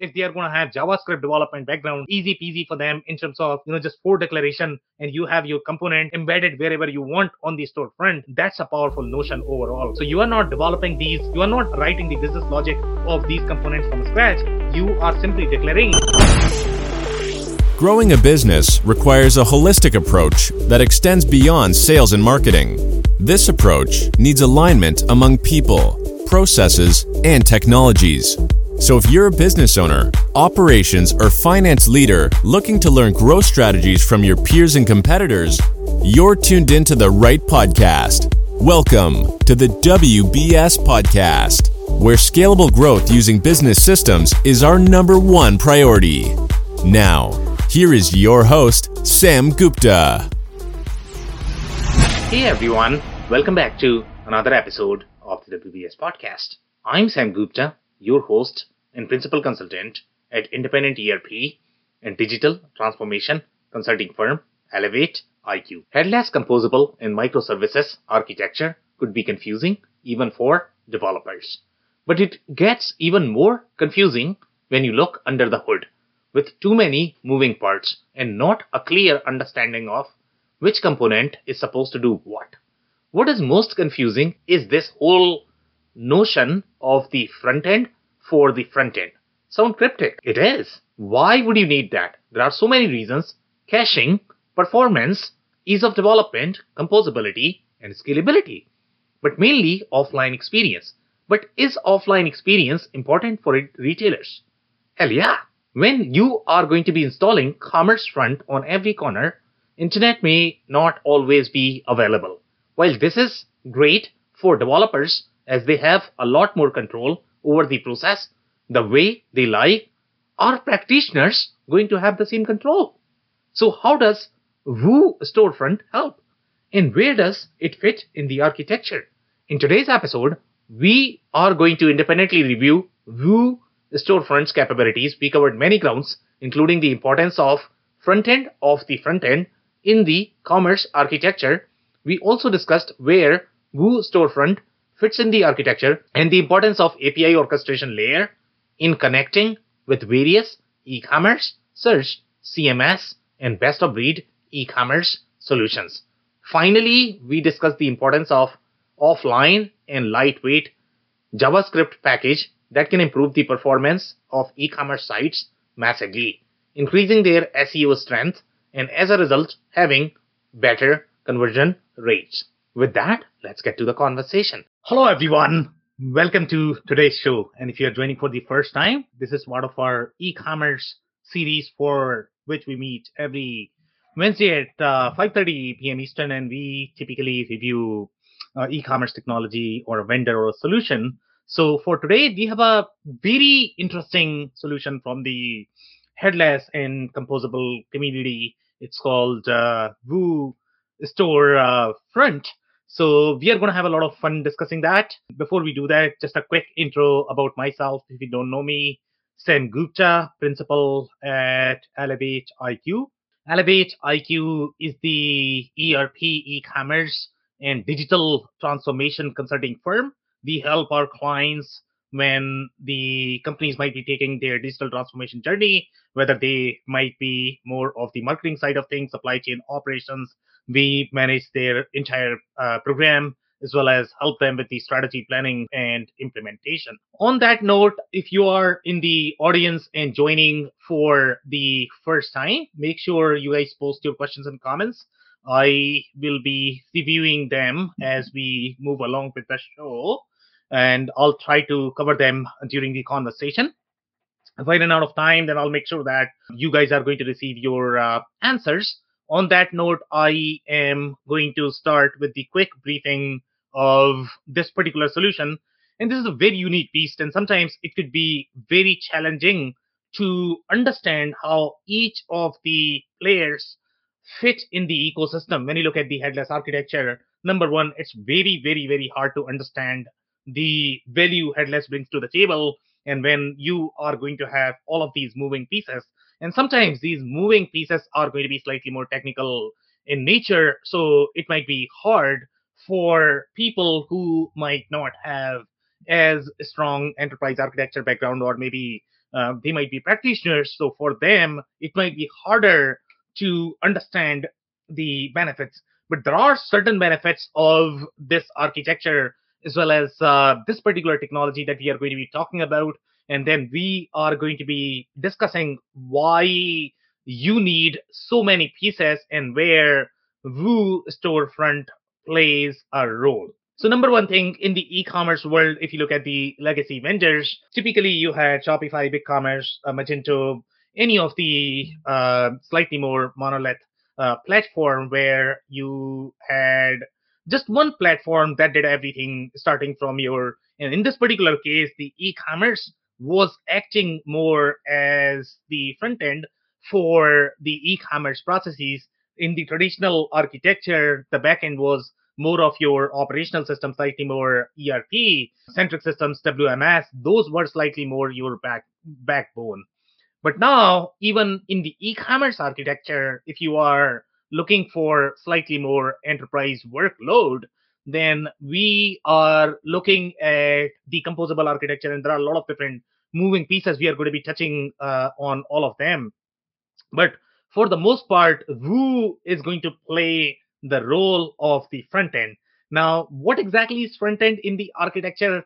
if they are going to have JavaScript development background, easy peasy for them in terms of, you know, just for declaration and you have your component embedded wherever you want on the storefront. That's a powerful notion overall. So you are not developing these, you are not writing the business logic of these components from scratch. You are simply declaring. Growing a business requires a holistic approach that extends beyond sales and marketing. This approach needs alignment among people, processes, and technologies. So, if you're a business owner, operations, or finance leader looking to learn growth strategies from your peers and competitors, you're tuned into the right podcast. Welcome to the WBS Podcast, where scalable growth using business systems is our number one priority. Now, here is your host, Sam Gupta. Hey everyone, welcome back to another episode of the WBS Podcast. I'm Sam Gupta your host and principal consultant at independent ERP and digital transformation consulting firm Elevate IQ. Headless composable and microservices architecture could be confusing even for developers. But it gets even more confusing when you look under the hood with too many moving parts and not a clear understanding of which component is supposed to do what. What is most confusing is this whole notion of the front end for the front end. Sound cryptic? It is. Why would you need that? There are so many reasons. Caching, performance, ease of development, composability, and scalability. But mainly offline experience. But is offline experience important for retailers? Hell yeah. When you are going to be installing commerce front on every corner, internet may not always be available. While this is great for developers as they have a lot more control over the process the way they like, are practitioners going to have the same control? So how does Vue storefront help? And where does it fit in the architecture? In today's episode, we are going to independently review Vue storefront's capabilities. We covered many grounds, including the importance of front end of the front end in the commerce architecture. We also discussed where Vue storefront fits in the architecture and the importance of API orchestration layer in connecting with various e-commerce, search, CMS, and best of breed e-commerce solutions. Finally, we discussed the importance of offline and lightweight JavaScript package that can improve the performance of e-commerce sites massively, increasing their SEO strength and as a result having better conversion rates. With that, let's get to the conversation. Hello, everyone. Welcome to today's show. And if you're joining for the first time, this is one of our e-commerce series for which we meet every Wednesday at uh, 5:30 p.m. Eastern, and we typically review uh, e-commerce technology or a vendor or a solution. So for today, we have a very interesting solution from the headless and composable community. It's called uh, Vue Store uh, Front. So we are going to have a lot of fun discussing that. Before we do that, just a quick intro about myself. If you don't know me, Sam Gupta, principal at Elevate IQ. Elevate IQ is the ERP, e-commerce, and digital transformation consulting firm. We help our clients when the companies might be taking their digital transformation journey, whether they might be more of the marketing side of things, supply chain operations, we manage their entire uh, program as well as help them with the strategy planning and implementation. On that note, if you are in the audience and joining for the first time, make sure you guys post your questions and comments. I will be reviewing them as we move along with the show, and I'll try to cover them during the conversation. If I run out of time, then I'll make sure that you guys are going to receive your uh, answers on that note, I am going to start with the quick briefing of this particular solution. And this is a very unique beast, and sometimes it could be very challenging to understand how each of the players fit in the ecosystem. When you look at the headless architecture, number one, it's very, very, very hard to understand the value headless brings to the table. And when you are going to have all of these moving pieces, and sometimes these moving pieces are going to be slightly more technical in nature. So it might be hard for people who might not have as strong enterprise architecture background or maybe uh, they might be practitioners. So for them, it might be harder to understand the benefits. But there are certain benefits of this architecture as well as uh, this particular technology that we are going to be talking about. And then we are going to be discussing why you need so many pieces and where Vue storefront plays a role. So number one thing in the e-commerce world, if you look at the legacy vendors, typically you had Shopify, BigCommerce, uh, Magento, any of the uh, slightly more monolith uh, platform where you had just one platform that did everything starting from your and in this particular case the e-commerce was acting more as the front end for the e-commerce processes. In the traditional architecture the backend was more of your operational systems slightly more erp centric systems wms those were slightly more your back backbone. But now even in the e-commerce architecture if you are looking for slightly more enterprise workload, then we are looking at the composable architecture, and there are a lot of different moving pieces. We are going to be touching uh, on all of them. But for the most part, Vue is going to play the role of the front end. Now, what exactly is front end in the architecture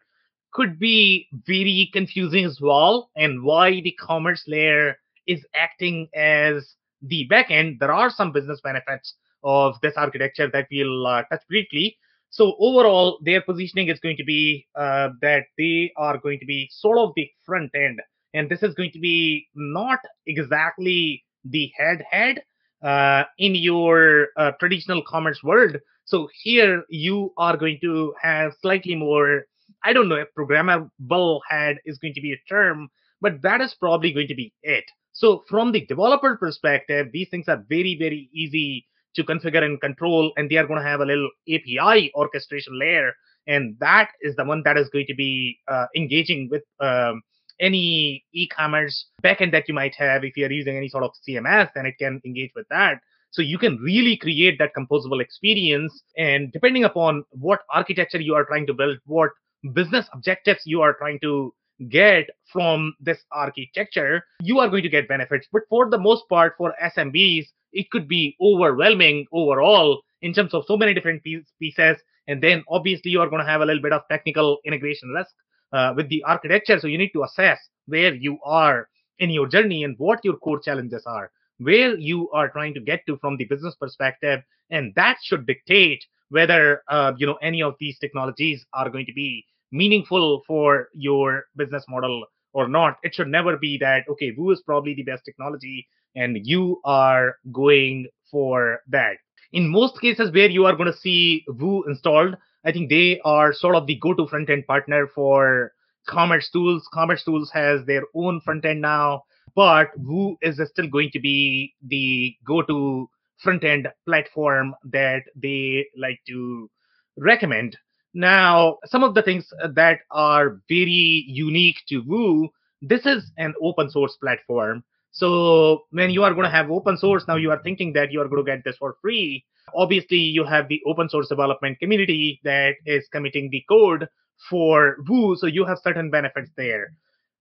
could be very confusing as well, and why the commerce layer is acting as the backend, there are some business benefits of this architecture that we'll uh, touch briefly. So overall, their positioning is going to be uh, that they are going to be sort of the front end, and this is going to be not exactly the head-head uh, in your uh, traditional commerce world. So here you are going to have slightly more. I don't know if programmable head is going to be a term, but that is probably going to be it. So from the developer perspective, these things are very, very easy to configure and control, and they are going to have a little API orchestration layer, and that is the one that is going to be uh, engaging with um, any e-commerce backend that you might have. If you are using any sort of CMS, then it can engage with that. So you can really create that composable experience, and depending upon what architecture you are trying to build, what business objectives you are trying to get from this architecture, you are going to get benefits. But for the most part, for SMBs, it could be overwhelming overall in terms of so many different pieces. And then obviously, you are going to have a little bit of technical integration risk uh, with the architecture. So you need to assess where you are in your journey and what your core challenges are, where you are trying to get to from the business perspective. And that should dictate whether uh, you know any of these technologies are going to be meaningful for your business model or not. It should never be that, okay, Vue is probably the best technology and you are going for that. In most cases where you are going to see Vue installed, I think they are sort of the go to front end partner for Commerce Tools. Commerce Tools has their own front end now, but Vue is still going to be the go to front end platform that they like to recommend. Now, some of the things that are very unique to Vue, this is an open source platform. So when you are going to have open source, now you are thinking that you are going to get this for free. Obviously, you have the open source development community that is committing the code for Vue, so you have certain benefits there.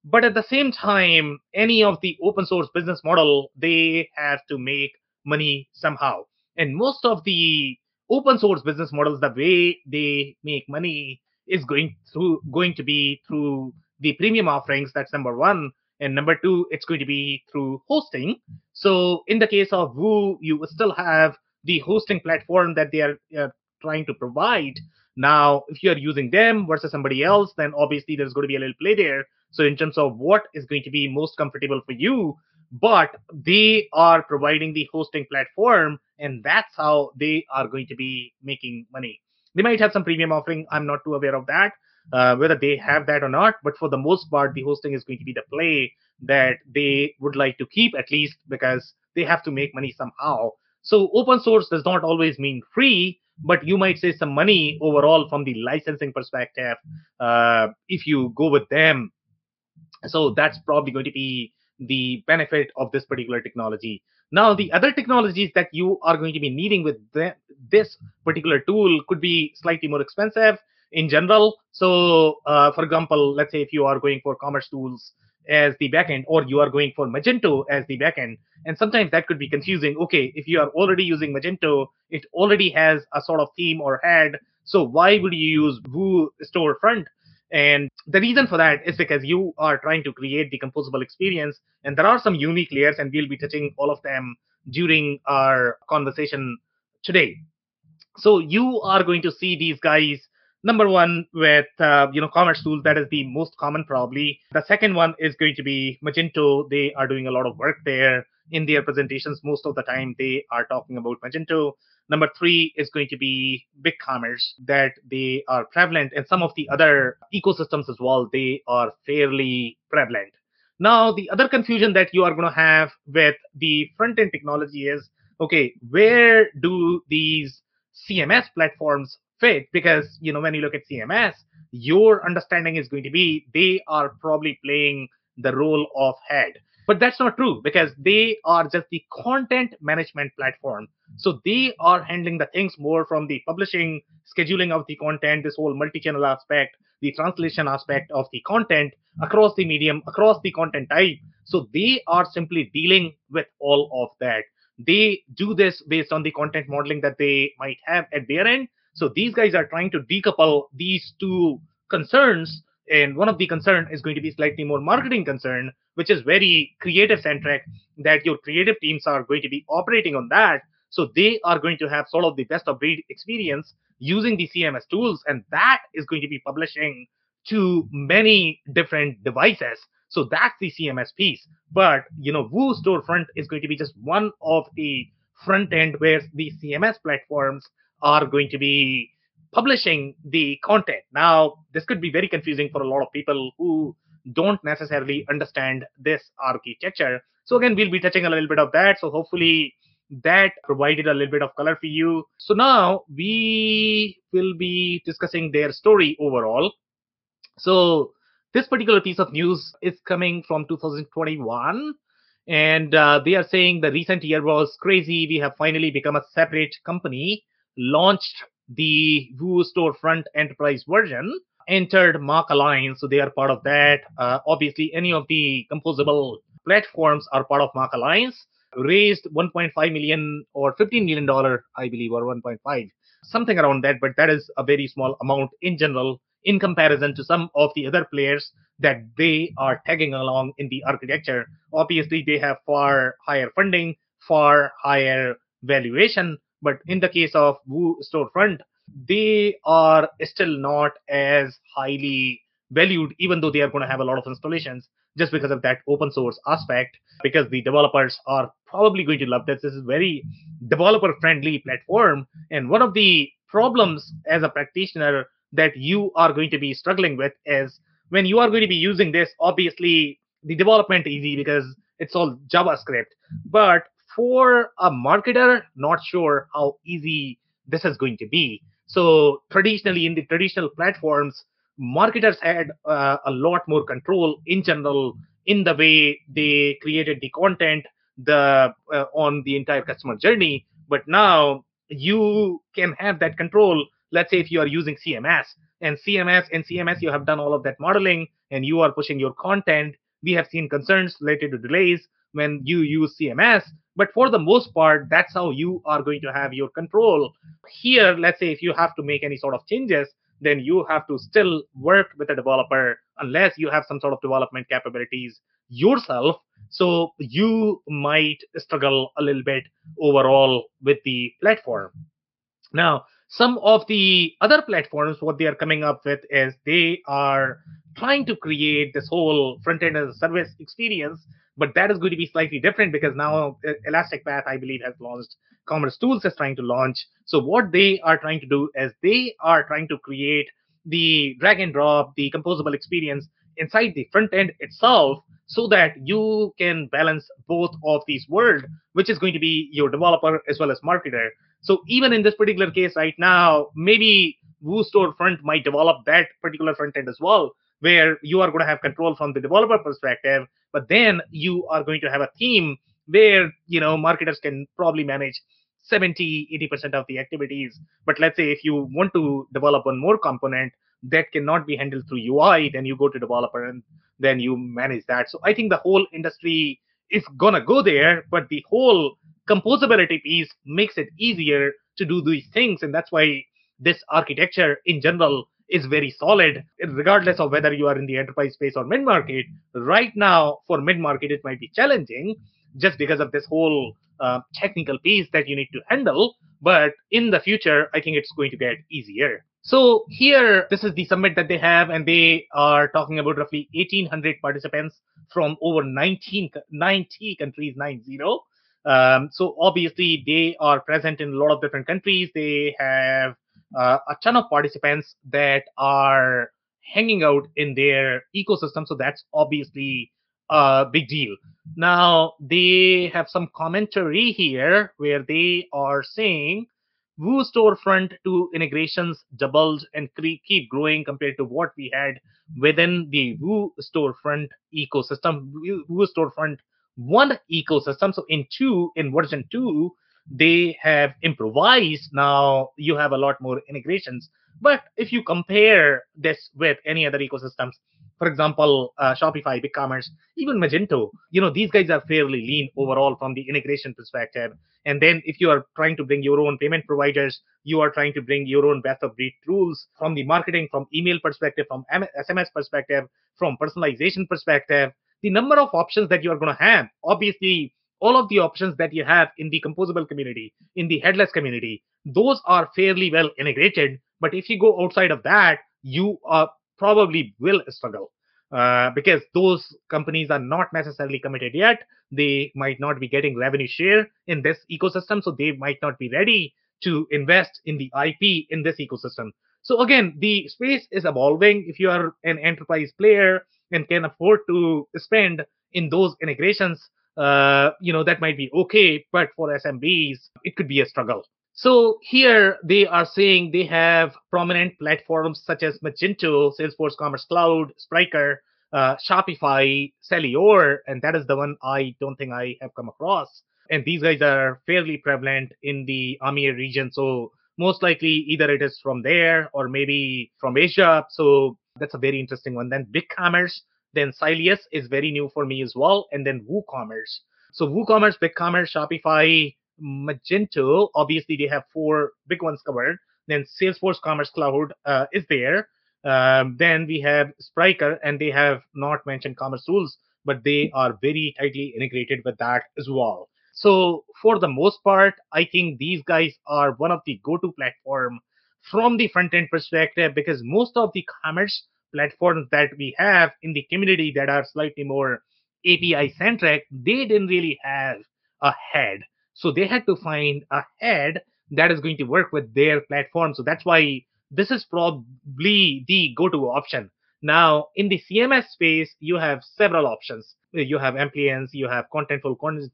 But at the same time, any of the open source business model, they have to make money somehow. And most of the open source business models, the way they make money is going through going to be through the premium offerings. That's number one. And number two, it's going to be through hosting. So in the case of Vue, you still have the hosting platform that they are uh, trying to provide. Now, if you are using them versus somebody else, then obviously there's going to be a little play there. So in terms of what is going to be most comfortable for you, but they are providing the hosting platform and that's how they are going to be making money. They might have some premium offering. I'm not too aware of that uh, whether they have that or not but for the most part the hosting is going to be the play that they would like to keep at least because they have to make money somehow. So open source does not always mean free but you might save some money overall from the licensing perspective uh, if you go with them. So that's probably going to be the benefit of this particular technology. Now, the other technologies that you are going to be needing with the, this particular tool could be slightly more expensive in general. So, uh, for example, let's say if you are going for commerce tools, as the backend, or you are going for Magento as the backend. And sometimes that could be confusing. Okay, if you are already using Magento, it already has a sort of theme or head. So why would you use Vue storefront? And the reason for that is because you are trying to create the composable experience. And there are some unique layers, and we'll be touching all of them during our conversation today. So you are going to see these guys number one with uh, you know commerce tools that is the most common probably the second one is going to be magento they are doing a lot of work there in their presentations most of the time they are talking about magento number three is going to be big BigCommerce that they are prevalent and some of the other ecosystems as well they are fairly prevalent. Now the other confusion that you are going to have with the front end technology is okay where do these cms platforms fit? Because you know when you look at cms your understanding is going to be they are probably playing the role of head but that's not true because they are just the content management platform. So they are handling the things more from the publishing scheduling of the content this whole multi-channel aspect the translation aspect of the content across the medium across the content type. So they are simply dealing with all of that. They do this based on the content modeling that they might have at their end. So these guys are trying to decouple these two concerns. And one of the concern is going to be slightly more marketing concern, which is very creative centric, that your creative teams are going to be operating on that. So they are going to have sort of the best of breed experience using the CMS tools, and that is going to be publishing to many different devices. So that's the CMS piece. But you know, Vue Storefront is going to be just one of the front end where the CMS platforms are going to be publishing the content. Now, this could be very confusing for a lot of people who don't necessarily understand this architecture. So, again, we'll be touching a little bit of that. So, hopefully, that provided a little bit of color for you. So, now we will be discussing their story overall. So, this particular piece of news is coming from 2021 and uh, they are saying the recent year was crazy we have finally become a separate company launched the Vue storefront enterprise version, entered MACH Alliance, so they are part of that. Uh, obviously, any of the composable platforms are part of MACH Alliance. Raised 1.5 million or 15 million dollar, I believe, or 1.5, something around that. But that is a very small amount in general in comparison to some of the other players that they are tagging along in the architecture. Obviously, they have far higher funding, far higher valuation, but in the case of Vue Storefront, they are still not as highly valued, even though they are going to have a lot of installations just because of that open source aspect, because the developers are probably going to love this. This is very developer friendly platform. And one of the problems as a practitioner that you are going to be struggling with is when you are going to be using this, obviously the development is easy because it's all JavaScript. But for a marketer, not sure how easy this is going to be. So traditionally, in the traditional platforms, marketers had uh, a lot more control in general in the way they created the content the uh, on the entire customer journey. But now you can have that control. Let's say if you are using CMS and CMS and CMS, you have done all of that modeling and you are pushing your content. We have seen concerns related to delays when you use CMS. But for the most part, that's how you are going to have your control. Here, let's say if you have to make any sort of changes, then you have to still work with a developer unless you have some sort of development capabilities yourself. So you might struggle a little bit overall with the platform. Now, some of the other platforms, what they are coming up with is they are trying to create this whole front end as a service experience but that is going to be slightly different because now Elastic Path, I believe, has launched. Commerce Tools is trying to launch. So what they are trying to do is they are trying to create the drag and drop, the composable experience inside the front end itself so that you can balance both of these worlds, which is going to be your developer as well as marketer. So even in this particular case right now, maybe Vue Storefront might develop that particular front end as well, where you are going to have control from the developer perspective but then you are going to have a team where you know marketers can probably manage 70 80% of the activities but let's say if you want to develop one more component that cannot be handled through UI, then you go to developer and then you manage that. So I think the whole industry is gonna go there, but the whole composability piece makes it easier to do these things, and that's why this architecture in general is very solid, regardless of whether you are in the enterprise space or mid market. Right now, for mid market, it might be challenging just because of this whole uh, technical piece that you need to handle. But in the future, I think it's going to get easier. So here, this is the summit that they have, and they are talking about roughly 1,800 participants from over 19, 90 countries, 90. Um, so obviously, they are present in a lot of different countries. They have uh, a ton of participants that are hanging out in their ecosystem. So that's obviously a big deal. Now, they have some commentary here where they are saying Vue storefront to integrations doubled and keep growing compared to what we had within the Vue storefront ecosystem. Vue storefront one ecosystem. So in two, in version two, they have improvised. Now you have a lot more integrations. But if you compare this with any other ecosystems, for example, uh, Shopify, BigCommerce, even Magento, you know, these guys are fairly lean overall from the integration perspective. And then if you are trying to bring your own payment providers, you are trying to bring your own best of breed tools from the marketing, from email perspective, from SMS perspective, from personalization perspective, the number of options that you are going to have, obviously, all of the options that you have in the composable community, in the headless community, those are fairly well integrated. But if you go outside of that, you are probably will struggle uh, because those companies are not necessarily committed yet. They might not be getting revenue share in this ecosystem, so they might not be ready to invest in the IP in this ecosystem. So again, the space is evolving. If you are an enterprise player and can afford to spend in those integrations, uh, you know that might be okay. But for SMBs, it could be a struggle. So here they are saying they have prominent platforms such as Magento, Salesforce Commerce Cloud, Spryker, uh, Shopify, Saleor, and that is the one I don't think I have come across. And these guys are fairly prevalent in the AMER region. So most likely either it is from there or maybe from Asia. So that's a very interesting one. Then BigCommerce, then Sylius is very new for me as well. And then WooCommerce. So WooCommerce, BigCommerce, Shopify, Magento, obviously they have four big ones covered. Then Salesforce Commerce Cloud uh, is there. Um, then we have Spryker, and they have not mentioned Commerce Tools, but they are very tightly integrated with that as well. So for the most part, I think these guys are one of the go-to platform from the front end perspective because most of the commerce platforms that we have in the community that are slightly more API centric, they didn't really have a head. So they had to find a head that is going to work with their platform. So that's why this is probably the go-to option. Now, in the CMS space, you have several options. You have Amplience, you have Contentful Content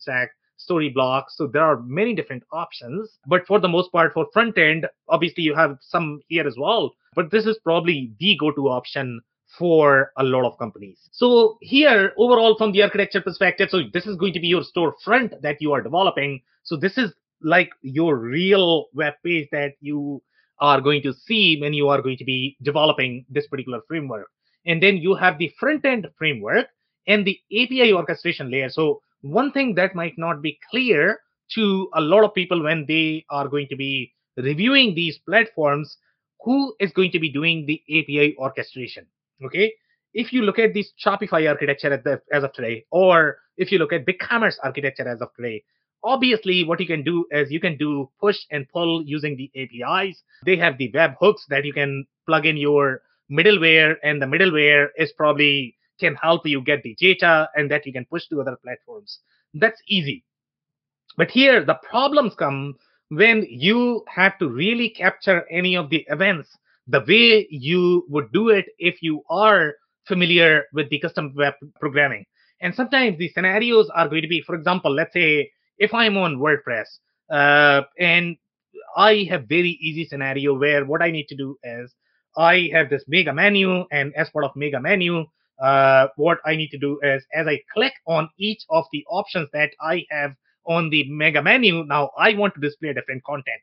Stack, Storyblocks. So there are many different options. But for the most part, for front end, obviously you have some here as well. But this is probably the go-to option for a lot of companies. So here, overall, from the architecture perspective, so this is going to be your storefront that you are developing. So this is like your real web page that you are going to see when you are going to be developing this particular framework. And then you have the front end framework and the API orchestration layer. So one thing that might not be clear to a lot of people when they are going to be reviewing these platforms, who is going to be doing the API orchestration? Okay. If you look at this Shopify architecture the, as of today, or if you look at BigCommerce architecture as of today, obviously what you can do is you can do push and pull using the apis they have the web hooks that you can plug in your middleware and the middleware is probably can help you get the data and that you can push to other platforms. That's easy. But here the problems come when you have to really capture any of the events the way you would do it if you are familiar with the custom web programming. And sometimes the scenarios are going to be for example let's say if I'm on WordPress uh, and I have very easy scenario where what I need to do is I have this mega menu, and as part of mega menu, uh, what I need to do is as I click on each of the options that I have on the mega menu, now I want to display different content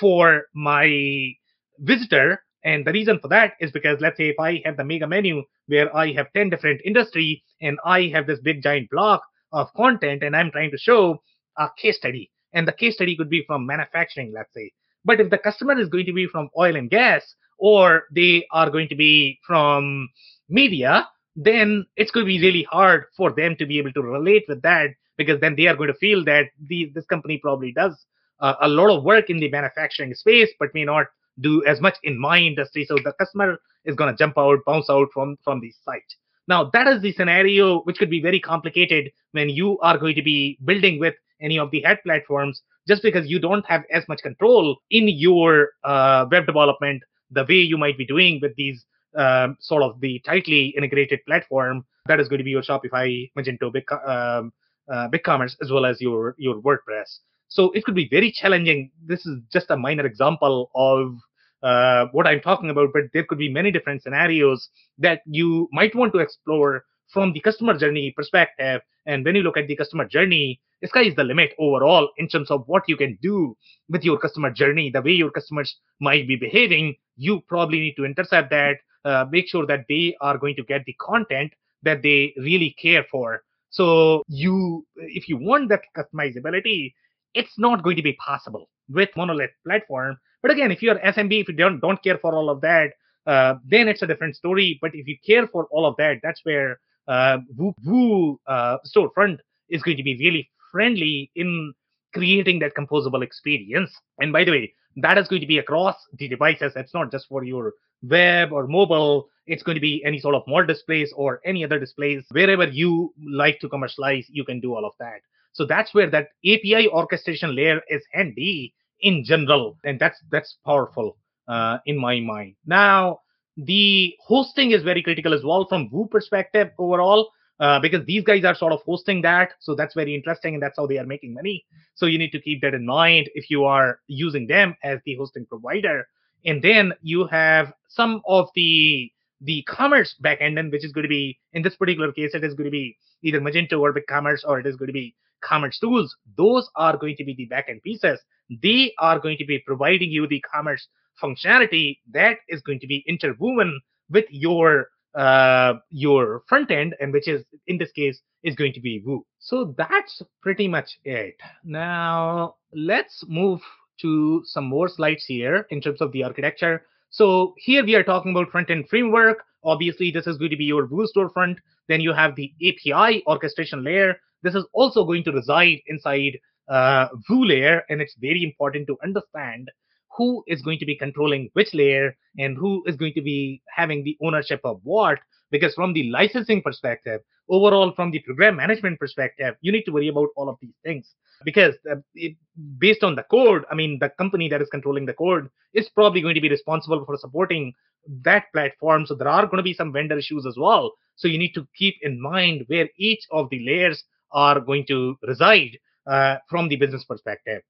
for my visitor And the reason for that is because let's say if I have the mega menu where I have 10 different industry and I have this big giant block of content and I'm trying to show a case study. And the case study could be from manufacturing, let's say. But if the customer is going to be from oil and gas or they are going to be from media, then it's going to be really hard for them to be able to relate with that because then they are going to feel that the, this company probably does uh, a lot of work in the manufacturing space, but may not do as much in my industry. So the customer is going to jump out, bounce out from from the site. Now that is the scenario which could be very complicated when you are going to be building with any of the ad platforms, just because you don't have as much control in your uh, web development the way you might be doing with these um, sort of the tightly integrated platform that is going to be your Shopify, Magento, Big, um, uh, BigCommerce, as well as your your WordPress. So it could be very challenging. This is just a minor example of uh, what I'm talking about, but there could be many different scenarios that you might want to explore from the customer journey perspective. And when you look at the customer journey, the sky is the limit overall in terms of what you can do with your customer journey, the way your customers might be behaving. You probably need to intercept that, uh, make sure that they are going to get the content that they really care for. So you, if you want that customizability, it's not going to be possible with monolith platform. But again, if you're SMB, if you don't don't care for all of that, uh, then it's a different story. But if you care for all of that, that's where uh, Vue, Vue uh, storefront is going to be really friendly in creating that composable experience. And by the way, that is going to be across the devices. It's not just for your web or mobile. It's going to be any sort of mall displays or any other displays. Wherever you like to commercialize, you can do all of that. So that's where that API orchestration layer is handy in general, and that's that's powerful uh, in my mind. Now, the hosting is very critical as well from Vue perspective overall. Uh, because these guys are sort of hosting that. So that's very interesting, and that's how they are making money. So you need to keep that in mind if you are using them as the hosting provider. And then you have some of the the commerce backend, and which is going to be in this particular case, it is going to be either Magento or BigCommerce, or it is going to be commerce tools. Those are going to be the backend pieces. They are going to be providing you the commerce functionality that is going to be interwoven with your uh, your front end, and which is in this case is going to be Vue. So that's pretty much it. Now let's move to some more slides here in terms of the architecture. So here we are talking about front end framework. Obviously, this is going to be your Vue storefront. Then you have the API orchestration layer. This is also going to reside inside uh, Vue layer, and it's very important to understand who is going to be controlling which layer and who is going to be having the ownership of what. Because from the licensing perspective, overall from the program management perspective, you need to worry about all of these things. Because uh, it, based on the code, I mean, the company that is controlling the code is probably going to be responsible for supporting that platform. So there are going to be some vendor issues as well. So you need to keep in mind where each of the layers are going to reside uh, from the business perspective.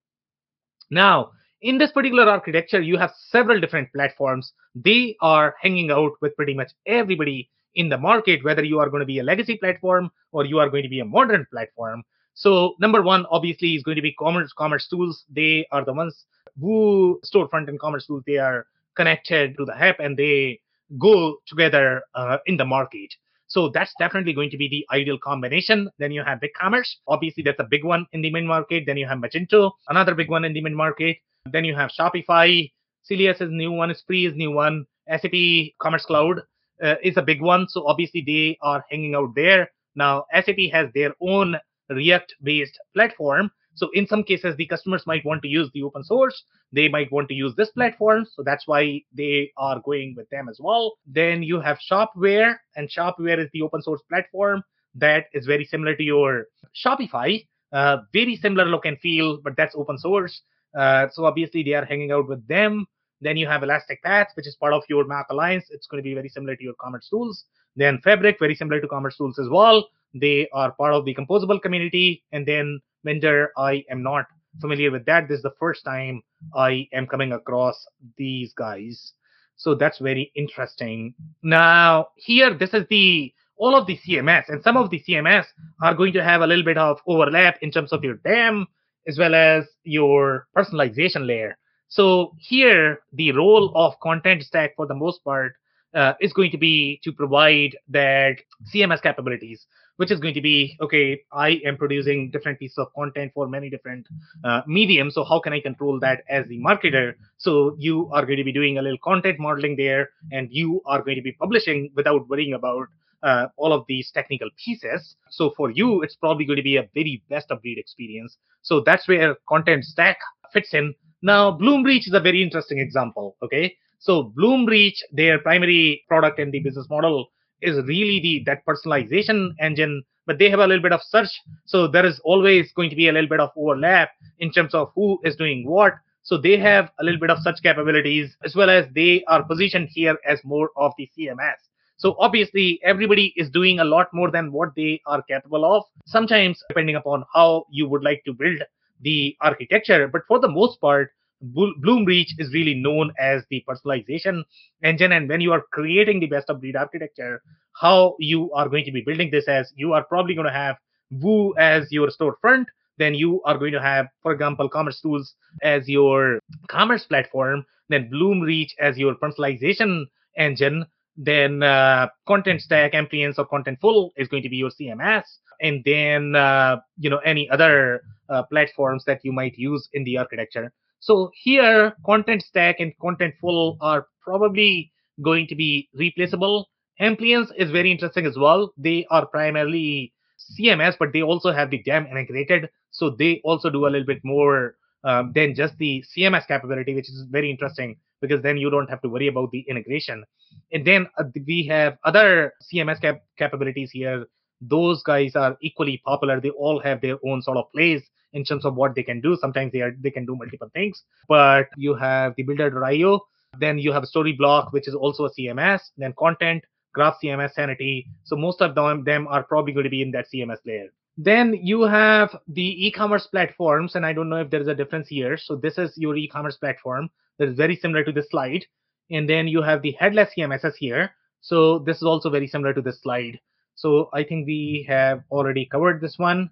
Now, in this particular architecture, you have several different platforms. They are hanging out with pretty much everybody in the market, whether you are going to be a legacy platform or you are going to be a modern platform. So number one, obviously, is going to be commerce commerce tools. They are the ones Vue storefront and commerce tools. They are connected to the app and they go together uh, in the market. So that's definitely going to be the ideal combination. Then you have BigCommerce. Obviously, that's a big one in the mid market. Then you have Magento, another big one in the mid market. Then you have Shopify. Sylius is new one. Spree is new one. SAP Commerce Cloud uh, is a big one. So obviously they are hanging out there. Now SAP has their own React-based platform. So in some cases, the customers might want to use the open source. They might want to use this platform. So that's why they are going with them as well. Then you have Shopware, and Shopware is the open source platform that is very similar to your Shopify. Uh, very similar look and feel, but that's open source. Uh, so obviously they are hanging out with them. Then you have Elastic Path, which is part of your MACH Alliance. It's going to be very similar to your Commerce Tools. Then Fabric, very similar to Commerce Tools as well. They are part of the composable community. And then Vendure, I am not familiar with that. This is the first time I am coming across these guys. So that's very interesting. Now, here, this is the all of the CMS, and some of the CMS are going to have a little bit of overlap in terms of your DAM as well as your personalization layer. So here, the role of Contentstack for the most part uh, is going to be to provide that CMS capabilities, which is going to be okay. I am producing different pieces of content for many different uh, mediums. So how can I control that as the marketer? So you are going to be doing a little content modeling there, and you are going to be publishing without worrying about uh, all of these technical pieces. So for you, it's probably going to be a very best of breed experience. So that's where Contentstack fits in. Now, Bloomreach is a very interesting example. Okay, so Bloomreach, their primary product and the business model is really the that personalization engine, but they have a little bit of search. So there is always going to be a little bit of overlap in terms of who is doing what. So they have a little bit of such capabilities as well as they are positioned here as more of the CMS. So obviously everybody is doing a lot more than what they are capable of. Sometimes depending upon how you would like to build the architecture, but for the most part, Bloomreach is really known as the personalization engine. And when you are creating the best of breed architecture, how you are going to be building this as you are probably going to have Vue as your storefront. Then you are going to have, for example, Commerce Tools as your commerce platform. Then Bloomreach as your personalization engine. Then uh, Contentstack, Amplience, or Contentful is going to be your CMS. And then, uh, you know, any other uh, platforms that you might use in the architecture. So here, Contentstack and contentful are probably going to be replaceable. Amplience is very interesting as well. They are primarily CMS, but they also have the DAM integrated. So they also do a little bit more um, than just the CMS capability, which is very interesting because then you don't have to worry about the integration. And then uh, we have other CMS cap- capabilities here. Those guys are equally popular. They all have their own sort of place in terms of what they can do. Sometimes they are they can do multiple things. But you have the builder.io, then you have Storyblok, which is also a CMS, then content, graph CMS, sanity. So most of them, them are probably going to be in that CMS layer. Then you have the e-commerce platforms, and I don't know if there is a difference here. So this is your e-commerce platform that is very similar to this slide. And then you have the headless CMSs here. So this is also very similar to this slide. So I think we have already covered this one.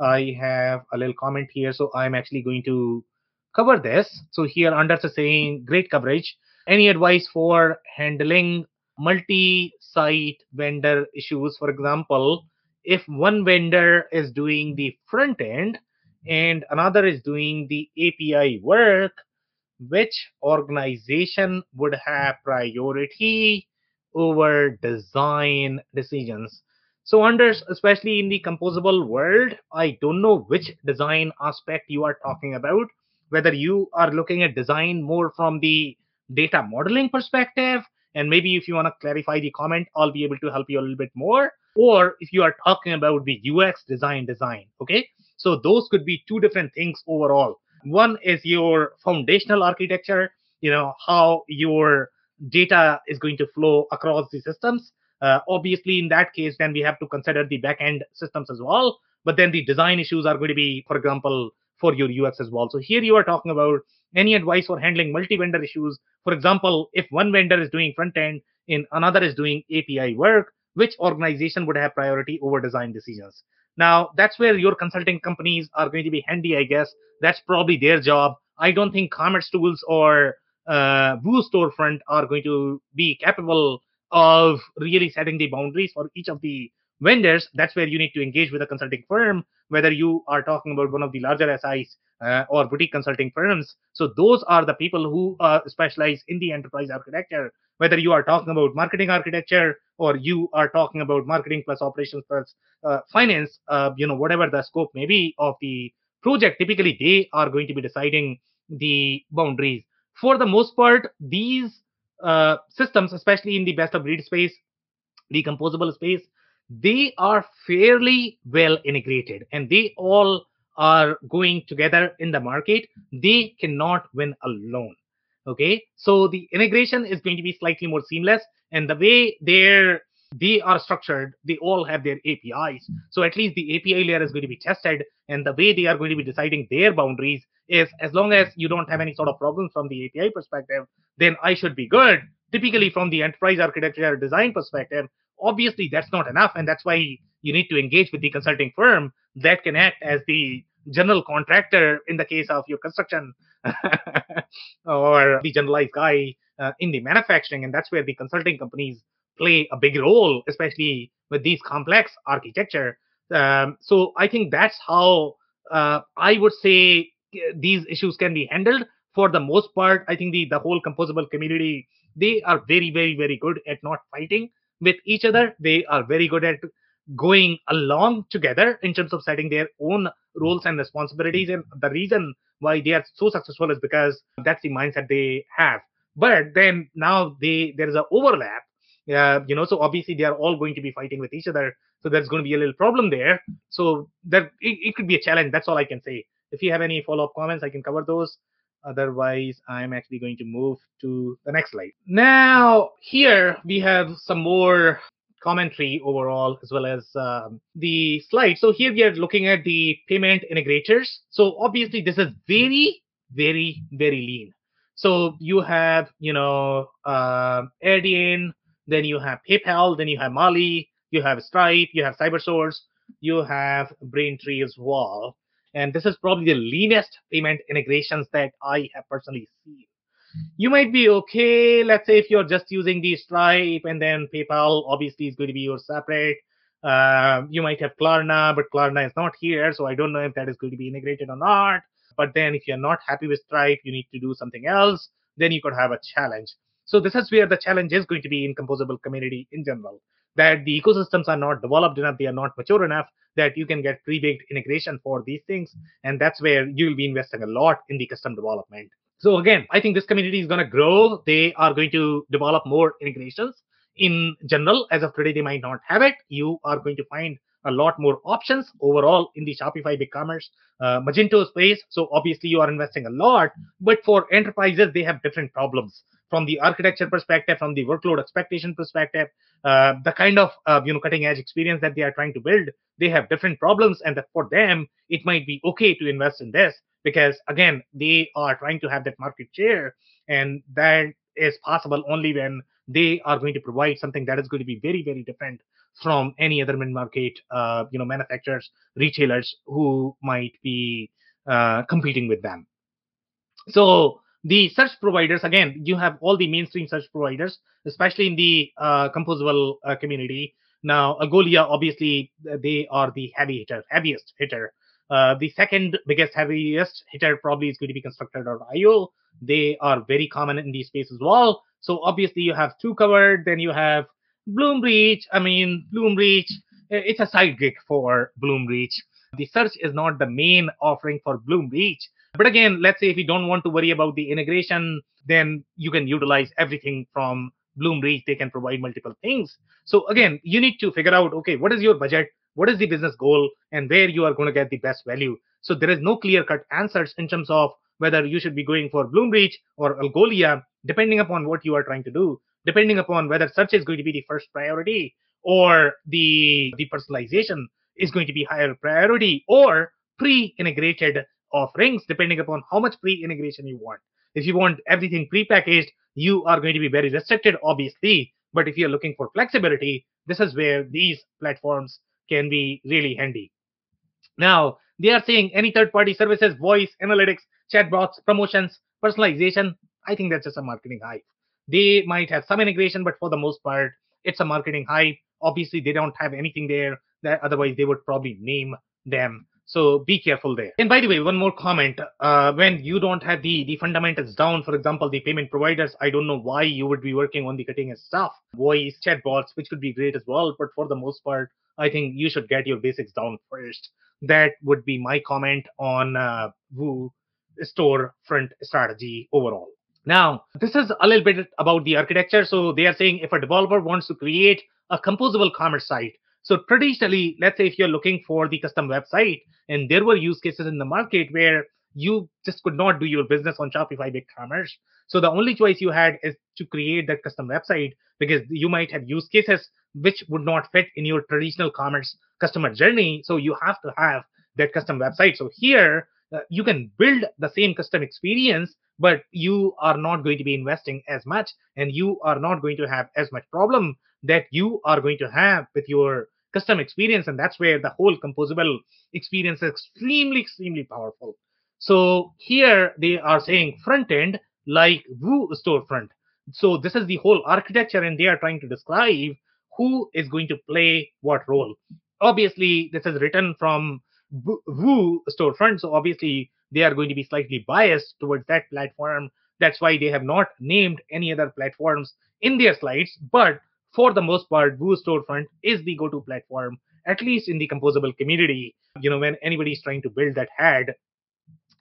I have a little comment here. So I'm actually going to cover this. So here under the saying great coverage. Any advice for handling multi-site vendor issues? For example, if one vendor is doing the front end and another is doing the API work, which organization would have priority over design decisions? So under, especially in the composable world, I don't know which design aspect you are talking about. Whether you are looking at design more from the data modeling perspective, and maybe if you want to clarify the comment, I'll be able to help you a little bit more. Or if you are talking about the UX design design, okay? So those could be two different things overall. One is your foundational architecture, you know, how your data is going to flow across the systems uh, obviously, in that case, then we have to consider the backend systems as well. But then the design issues are going to be, for example, for your UX as well. So here you are talking about any advice for handling multi-vendor issues. For example, if one vendor is doing front end and another is doing API work, which organization would have priority over design decisions? Now, that's where your consulting companies are going to be handy, I guess. That's probably their job. I don't think Commerce Tools or uh, Vue Storefront are going to be capable of really setting the boundaries for each of the vendors, that's where you need to engage with a consulting firm, whether you are talking about one of the larger SIs uh, or boutique consulting firms. So those are the people who uh, specialize in the enterprise architecture. Whether you are talking about marketing architecture or you are talking about marketing plus operations plus uh, finance, uh, you know whatever the scope may be of the project, typically they are going to be deciding the boundaries. For the most part, these uh, systems, especially in the best of breed space, the composable space, they are fairly well integrated and they all are going together in the market. They cannot win alone. Okay, so the integration is going to be slightly more seamless, and the way they're they are structured, they all have their APIs. So at least the API layer is going to be tested, and the way they are going to be deciding their boundaries is as long as you don't have any sort of problems from the API perspective, then I should be good. Typically, from the enterprise architecture design perspective, obviously that's not enough, and that's why you need to engage with the consulting firm that can act as the general contractor in the case of your construction or the generalized guy uh, in the manufacturing, and that's where the consulting companies play a big role, especially with these complex architecture. Um, so I think that's how uh, I would say uh, these issues can be handled. For the most part, I think the the whole composable community they are very very very good at not fighting with each other. They are very good at going along together in terms of setting their own roles and responsibilities. And the reason why they are so successful is because that's the mindset they have. But then now they there is an overlap. You know, so obviously they are all going to be fighting with each other. So there's going to be a little problem there. So that it, it could be a challenge. That's all I can say. If you have any follow-up comments, I can cover those. Otherwise, I'm actually going to move to the next slide. Now, here we have some more commentary overall as well as um, the slide. So here we are looking at the payment integrators. So obviously this is very, very, very lean. So you have, you know, uh, then you have PayPal, then you have Mollie, you have Stripe, you have CyberSource, you have Braintree as well. And this is probably the leanest payment integrations that I have personally seen you might be okay. Let's say if you're just using the Stripe and then PayPal, obviously is going to be your separate. Uh, you might have Klarna, but Klarna is not here, so I don't know if that is going to be integrated or not. But then if you're not happy with Stripe, you need to do something else. Then you could have a challenge. So this is where the challenge is going to be in composable community in general. That the ecosystems are not developed enough, they are not mature enough that you can get pre-baked integration for these things, and that's where you'll be investing a lot in the custom development. So again, I think this community is going to grow. They are going to develop more integrations. In general, as of today, they might not have it. You are going to find a lot more options overall in the Shopify BigCommerce uh, Magento space. So obviously, you are investing a lot. But for enterprises, they have different problems from the architecture perspective, from the workload expectation perspective, uh, the kind of uh, you know cutting edge experience that they are trying to build. They have different problems, and for them, it might be okay to invest in this because again they are trying to have that market share and that is possible only when they are going to provide something that is going to be very very different from any other mid market uh, you know manufacturers retailers who might be uh, competing with them so the search providers again you have all the mainstream search providers especially in the uh, composable uh, community now algolia obviously they are the heavy hitter heaviest hitter uh, the second biggest, heaviest hitter probably is going to be constructor.io. They are very common in these space as well. So obviously you have two covered, then you have Bloomreach. I mean, Bloomreach, it's a side gig for Bloomreach. The search is not the main offering for Bloomreach. But again, let's say if you don't want to worry about the integration, then you can utilize everything from Bloomreach. They can provide multiple things. So again, you need to figure out, okay, what is your budget? what is the business goal and where you are going to get the best value so there is no clear cut answers in terms of whether you should be going for bloomreach or algolia depending upon what you are trying to do depending upon whether search is going to be the first priority or the the personalization is going to be higher priority or pre-integrated offerings depending upon how much pre-integration you want if you want everything pre-packaged you are going to be very restricted obviously but if you're looking for flexibility this is where these platforms can be really handy. Now, they are saying any third party services, voice, analytics, chatbots, promotions, personalization. I think that's just a marketing hype. They might have some integration, but for the most part, it's a marketing hype. Obviously, they don't have anything there that otherwise they would probably name them. So be careful there. And by the way, one more comment. Uh, when you don't have the, the fundamentals down, for example, the payment providers, I don't know why you would be working on the cutting edge stuff. Voice, chatbots, which could be great as well. But for the most part, I think you should get your basics down first. That would be my comment on uh, Vue store front strategy overall. Now, this is a little bit about the architecture. So they are saying if a developer wants to create a composable commerce site, so traditionally, let's say if you're looking for the custom website, and there were use cases in the market where you just could not do your business on Shopify BigCommerce. So the only choice you had is to create that custom website because you might have use cases which would not fit in your traditional commerce customer journey. So you have to have that custom website. So here uh, you can build the same custom experience, but you are not going to be investing as much and you are not going to have as much problem that you are going to have with your custom experience. And that's where the whole composable experience is extremely, extremely powerful. So here they are saying front end like Vue storefront. So this is the whole architecture, and they are trying to describe who is going to play what role. Obviously, this is written from Vue storefront, so obviously they are going to be slightly biased towards that platform. That's why they have not named any other platforms in their slides. But for the most part, Vue storefront is the go-to platform, at least in the composable community. You know, when anybody is trying to build that had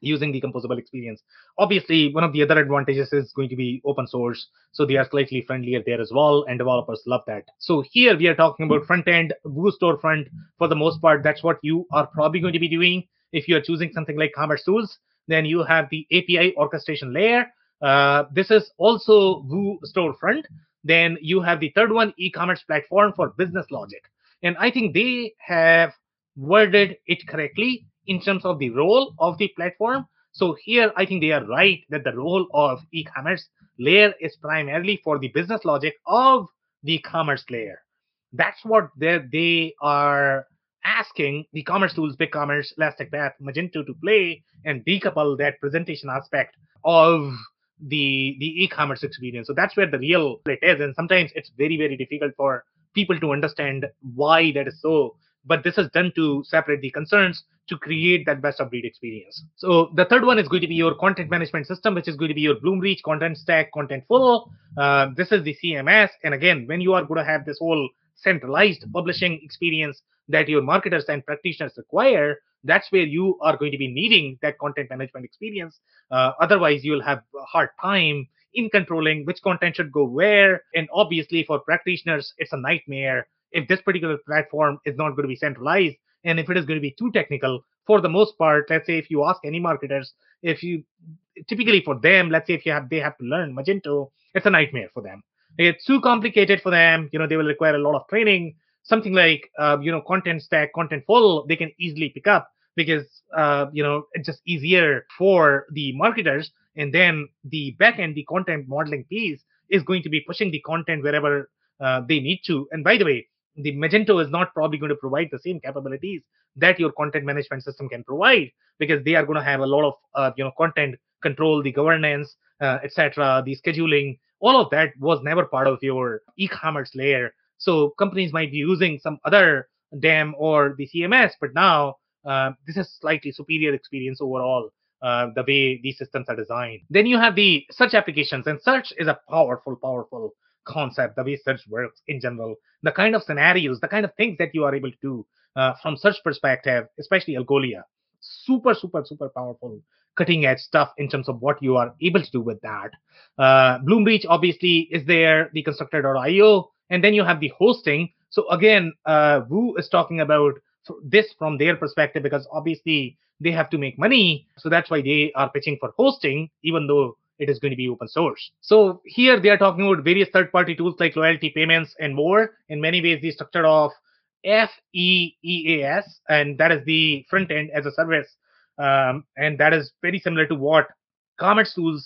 using the composable experience. Obviously, one of the other advantages is going to be open source. So they are slightly friendlier there as well, and developers love that. So here we are talking about front end, Vue storefront. For the most part, that's what you are probably going to be doing. If you are choosing something like commercetools, then you have the API orchestration layer. Uh, this is also Vue storefront. Then you have the third one, e-commerce platform for business logic. And I think they have worded it correctly in terms of the role of the platform. So here, I think they are right that the role of e-commerce layer is primarily for the business logic of the commerce layer. That's what they are asking the commercetools, big commerce, Elastic Path, Magento to play and decouple that presentation aspect of the the e-commerce experience. So that's where the real play is. And sometimes it's very, very difficult for people to understand why that is so but this is done to separate the concerns to create that best of breed experience. So the third one is going to be your content management system, which is going to be your Bloomreach Contentstack, Contentful. Uh, this is the CMS. And again, when you are going to have this whole centralized publishing experience that your marketers and practitioners require, that's where you are going to be needing that content management experience. Uh, otherwise, you'll have a hard time in controlling which content should go where. And obviously, for practitioners, it's a nightmare if this particular platform is not going to be centralized and if it is going to be too technical for the most part let's say if you ask any marketers if you typically for them let's say if you have they have to learn magento it's a nightmare for them it's too complicated for them you know they will require a lot of training something like uh, you know Contentstack content Contentful they can easily pick up because uh, you know it's just easier for the marketers and then the backend the content modeling piece is going to be pushing the content wherever uh, they need to and by the way the Magento is not probably going to provide the same capabilities that your content management system can provide because they are going to have a lot of uh, you know content control, the governance, uh, etc., the scheduling. All of that was never part of your e-commerce layer. So companies might be using some other DAM or the CMS, but now uh, this is slightly superior experience overall. Uh, the way these systems are designed. Then you have the search applications, and search is a powerful, powerful concept, the way search works in general, the kind of scenarios, the kind of things that you are able to do uh, from search perspective, especially Algolia. Super, super, super powerful, cutting edge stuff in terms of what you are able to do with that. Uh, Bloomreach obviously is there, the constructor.io, and then you have the hosting. So again, uh, is talking about this from their perspective because obviously they have to make money. So that's why they are pitching for hosting, even though it is going to be open source. So here they are talking about various third-party tools like loyalty payments and more. In many ways, the structure of FEaaS, and that is the front end as a service, um, and that is very similar to what commercetools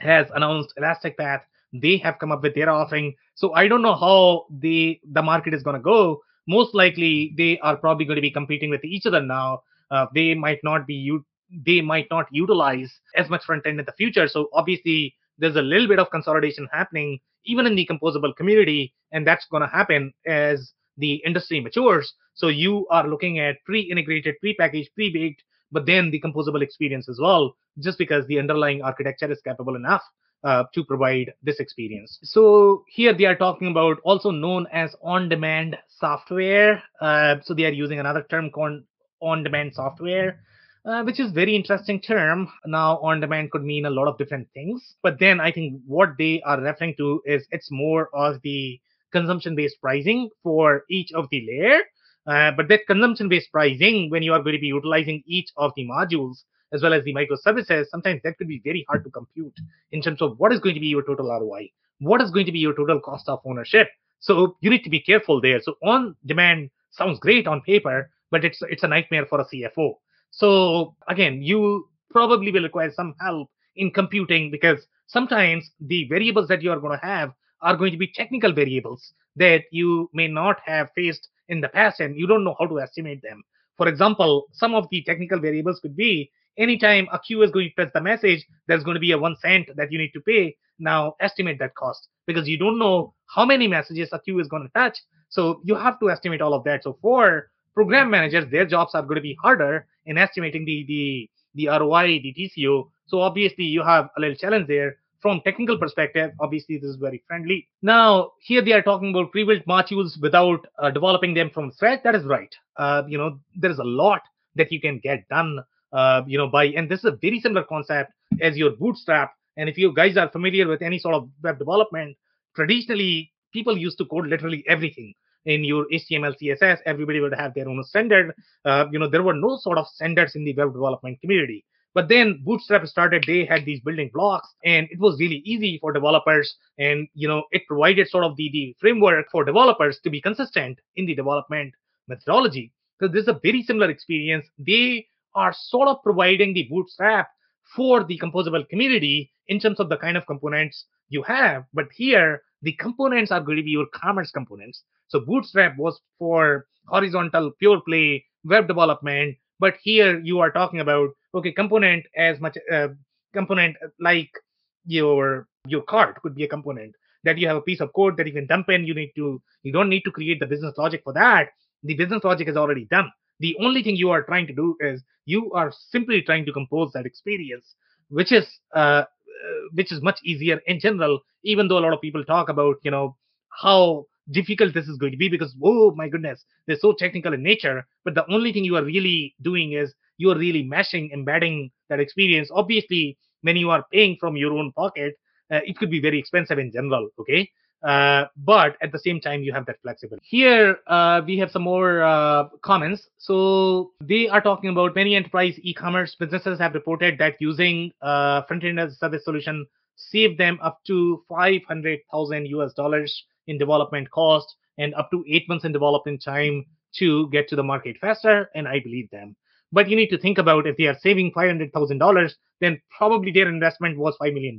has announced. Elastic Path they have come up with their offering. So I don't know how the the market is going to go. Most likely, they are probably going to be competing with each other now. Uh, they might not be they might not utilize as much front end in the future. So obviously, there's a little bit of consolidation happening even in the composable community, and that's going to happen as the industry matures. So you are looking at pre-integrated, pre-packaged, pre-baked, but then the composable experience as well, just because the underlying architecture is capable enough uh, to provide this experience. So here they are talking about also known as on-demand software. Uh, so they are using another term called on-demand software uh, which is very interesting term. Now, on demand could mean a lot of different things, but then I think what they are referring to is it's more of the consumption-based pricing for each of the layer. Uh, but that consumption-based pricing, when you are going to be utilizing each of the modules as well as the microservices, sometimes that could be very hard to compute in terms of what is going to be your total ROI, what is going to be your total cost of ownership. So you need to be careful there. So on demand sounds great on paper, but it's it's a nightmare for a CFO so again, you probably will require some help in computing because sometimes the variables that you are going to have are going to be technical variables that you may not have faced in the past and you don't know how to estimate them. For example, some of the technical variables could be anytime a queue is going to press the message, there's going to be a one cent that you need to pay. Now estimate that cost because you don't know how many messages a queue is going to touch. So you have to estimate all of that. So for program managers, their jobs are going to be harder in estimating the the the ROI, the TCO. So obviously you have a little challenge there. From technical perspective, obviously this is very friendly. Now here they are talking about pre-built modules without uh, developing them from scratch. That is right. Uh, you know there is a lot that you can get done. Uh, you know by and this is a very similar concept as your Bootstrap. And if you guys are familiar with any sort of web development, traditionally people used to code literally everything in your HTML, CSS. Everybody would have their own standard. Uh, you know, there were no sort of standards in the web development community. But then Bootstrap started, they had these building blocks, and it was really easy for developers. And you know, it provided sort of the, the framework for developers to be consistent in the development methodology. So this is a very similar experience. They are sort of providing the Bootstrap for the composable community in terms of the kind of components you have. But here, the components are going to be your commerce components. So Bootstrap was for horizontal pure play web development, but here you are talking about okay component as much uh, component like your your cart could be a component that you have a piece of code that you can dump in. You need to you don't need to create the business logic for that. The business logic is already done. The only thing you are trying to do is you are simply trying to compose that experience, which is uh, which is much easier in general. Even though a lot of people talk about you know how difficult this is going to be because oh my goodness they're so technical in nature but the only thing you are really doing is you are really meshing embedding that experience. Obviously when you are paying from your own pocket uh, it could be very expensive in general okay? Uh, but at the same time you have that flexibility. Here uh, we have some more uh, comments. So they are talking about many enterprise e-commerce businesses have reported that using uh, front-end as a service solution saved them up to 500000 us dollars in development cost and up to eight months in development time to get to the market faster. And I believe them. But you need to think about if they are saving $500,000, then probably their investment was $5 million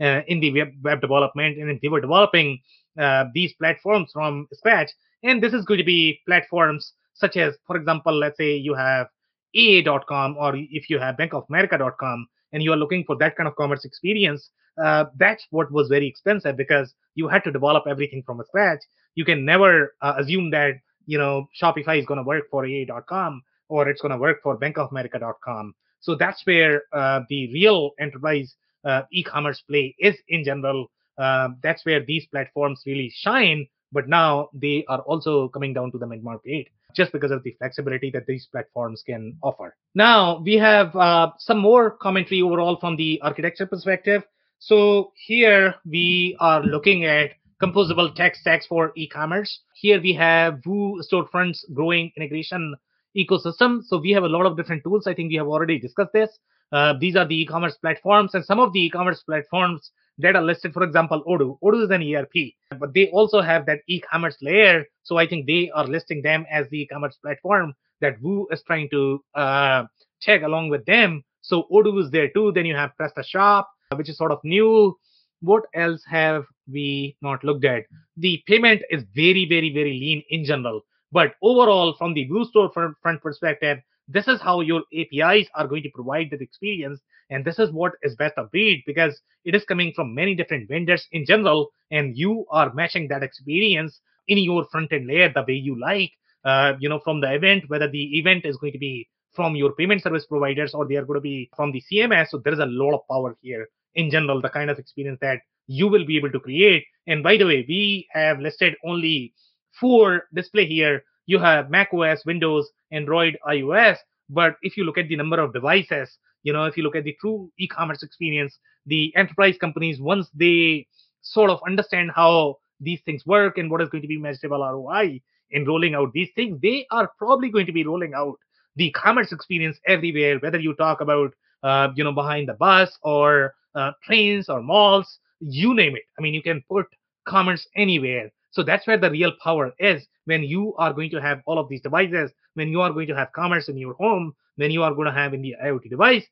uh, in the web, web development. And if they were developing uh, these platforms from scratch, and this is going to be platforms such as, for example, let's say you have AA.com or if you have bankofamerica.com and you are looking for that kind of commerce experience, uh, that's what was very expensive because you had to develop everything from scratch. You can never uh, assume that you know Shopify is going to work for AA.com or it's going to work for BankOfAmerica.com. So that's where uh, the real enterprise uh, e-commerce play is in general. Uh, that's where these platforms really shine. But now they are also coming down to the mid market just because of the flexibility that these platforms can offer. Now we have uh, some more commentary overall from the architecture perspective. So here we are looking at composable tech stacks for e-commerce. Here we have Vue storefronts growing integration ecosystem. So we have a lot of different tools. I think we have already discussed this. Uh, these are the e-commerce platforms and some of the e-commerce platforms that are listed. For example, Odoo. Odoo is an ERP, but they also have that e-commerce layer. So I think they are listing them as the e-commerce platform that Vue is trying to uh, tag along with them. So Odoo is there too. Then you have PrestaShop which is sort of new. What else have we not looked at? The payment is very, very, very lean in general. But overall, from the Vue Store front perspective, this is how your APIs are going to provide that experience. And this is what is best of breed because it is coming from many different vendors in general. And you are matching that experience in your front end layer the way you like. Uh, you know, from the event, whether the event is going to be from your payment service providers or they are going to be from the CMS. So there is a lot of power here in general, the kind of experience that you will be able to create. And by the way, we have listed only four display here. You have Mac OS, Windows, Android, iOS. But if you look at the number of devices, you know, if you look at the true e-commerce experience, the enterprise companies, once they sort of understand how these things work and what is going to be measurable ROI in rolling out these things, they are probably going to be rolling out the commerce experience everywhere, whether you talk about, uh, you know, behind the bus or uh, trains or malls, you name it. I mean, you can put commerce anywhere. So that's where the real power is when you are going to have all of these devices, when you are going to have commerce in your home, when you are going to have in the IoT device.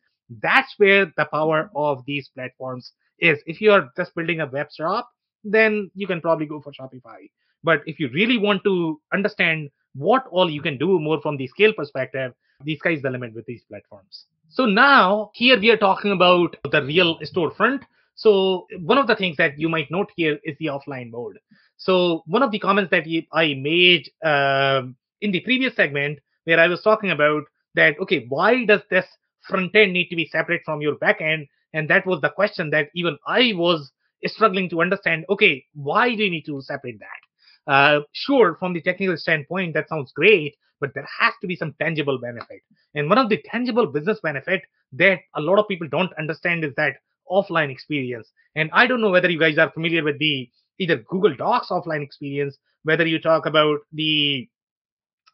That's where the power of these platforms is. If you are just building a web shop, then you can probably go for Shopify. But if you really want to understand what all you can do more from the scale perspective, the sky's the limit with these platforms. So now here we are talking about the real storefront. So one of the things that you might note here is the offline mode. So one of the comments that I made um, in the previous segment where I was talking about that, okay, why does this front end need to be separate from your back end? And that was the question that even I was struggling to understand. Okay, why do you need to separate that? Uh, sure, from the technical standpoint, that sounds great, but there has to be some tangible benefit. And one of the tangible business benefit that a lot of people don't understand is that offline experience. And I don't know whether you guys are familiar with the either Google Docs offline experience, whether you talk about the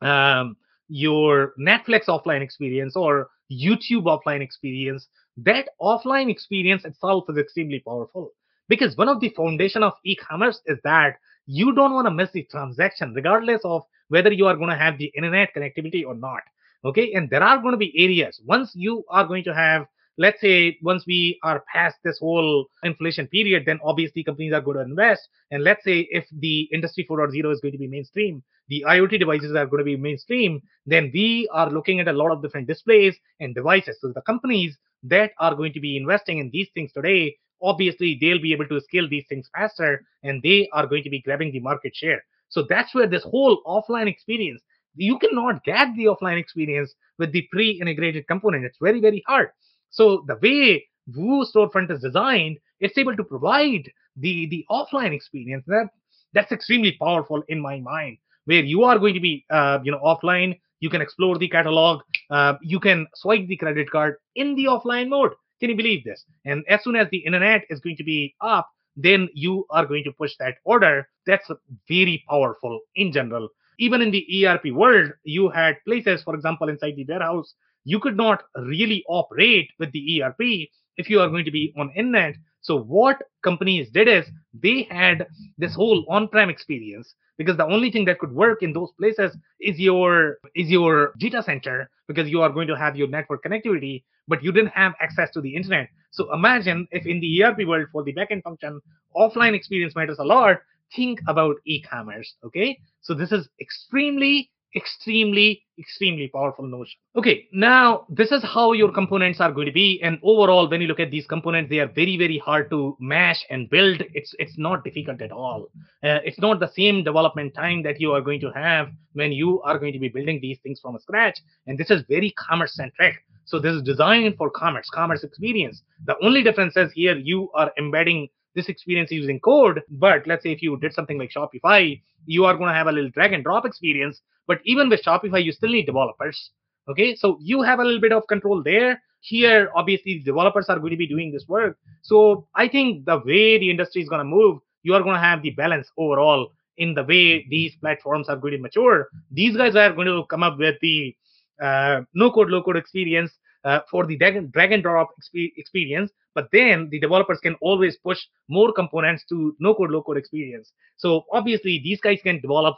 um, your Netflix offline experience or YouTube offline experience, that offline experience itself is extremely powerful because one of the foundation of e-commerce is that you don't want to miss the transaction regardless of whether you are going to have the internet connectivity or not okay and there are going to be areas once you are going to have let's say once we are past this whole inflation period, then obviously companies are going to invest. And let's say if the industry 4.0 is going to be mainstream, the IoT devices are going to be mainstream, then we are looking at a lot of different displays and devices. So the companies that are going to be investing in these things today, obviously they'll be able to scale these things faster and they are going to be grabbing the market share. So that's where this whole offline experience, you cannot get the offline experience with the pre-integrated component. It's very, very hard. So the way Vue storefront is designed, it's able to provide the the offline experience. That that's extremely powerful in my mind. Where you are going to be, uh, you know, offline, you can explore the catalog, uh, you can swipe the credit card in the offline mode. Can you believe this? And as soon as the internet is going to be up, then you are going to push that order. That's very powerful in general. Even in the ERP world, you had places, for example, inside the warehouse you could not really operate with the ERP if you are going to be on internet. So what companies did is they had this whole on-prem experience because the only thing that could work in those places is your is your data center because you are going to have your network connectivity, but you didn't have access to the internet. So imagine if in the ERP world for the backend function, offline experience matters a lot. Think about e-commerce. Okay, so this is extremely extremely extremely powerful notion. Okay now this is how your components are going to be and overall when you look at these components they are very very hard to mash and build. It's it's not difficult at all. Uh, it's not the same development time that you are going to have when you are going to be building these things from scratch and this is very commerce centric so this is designed for commerce commerce experience. The only difference is here you are embedding this experience using code. But let's say if you did something like Shopify, you are going to have a little drag and drop experience. But even with Shopify, you still need developers. Okay, so you have a little bit of control there. Here, obviously, developers are going to be doing this work. So I think the way the industry is going to move, you are going to have the balance overall in the way these platforms are going to mature. These guys are going to come up with the uh, no code, low code experience uh, for the drag and, drag and drop exp- experience but then the developers can always push more components to no code low code experience. So obviously these guys can develop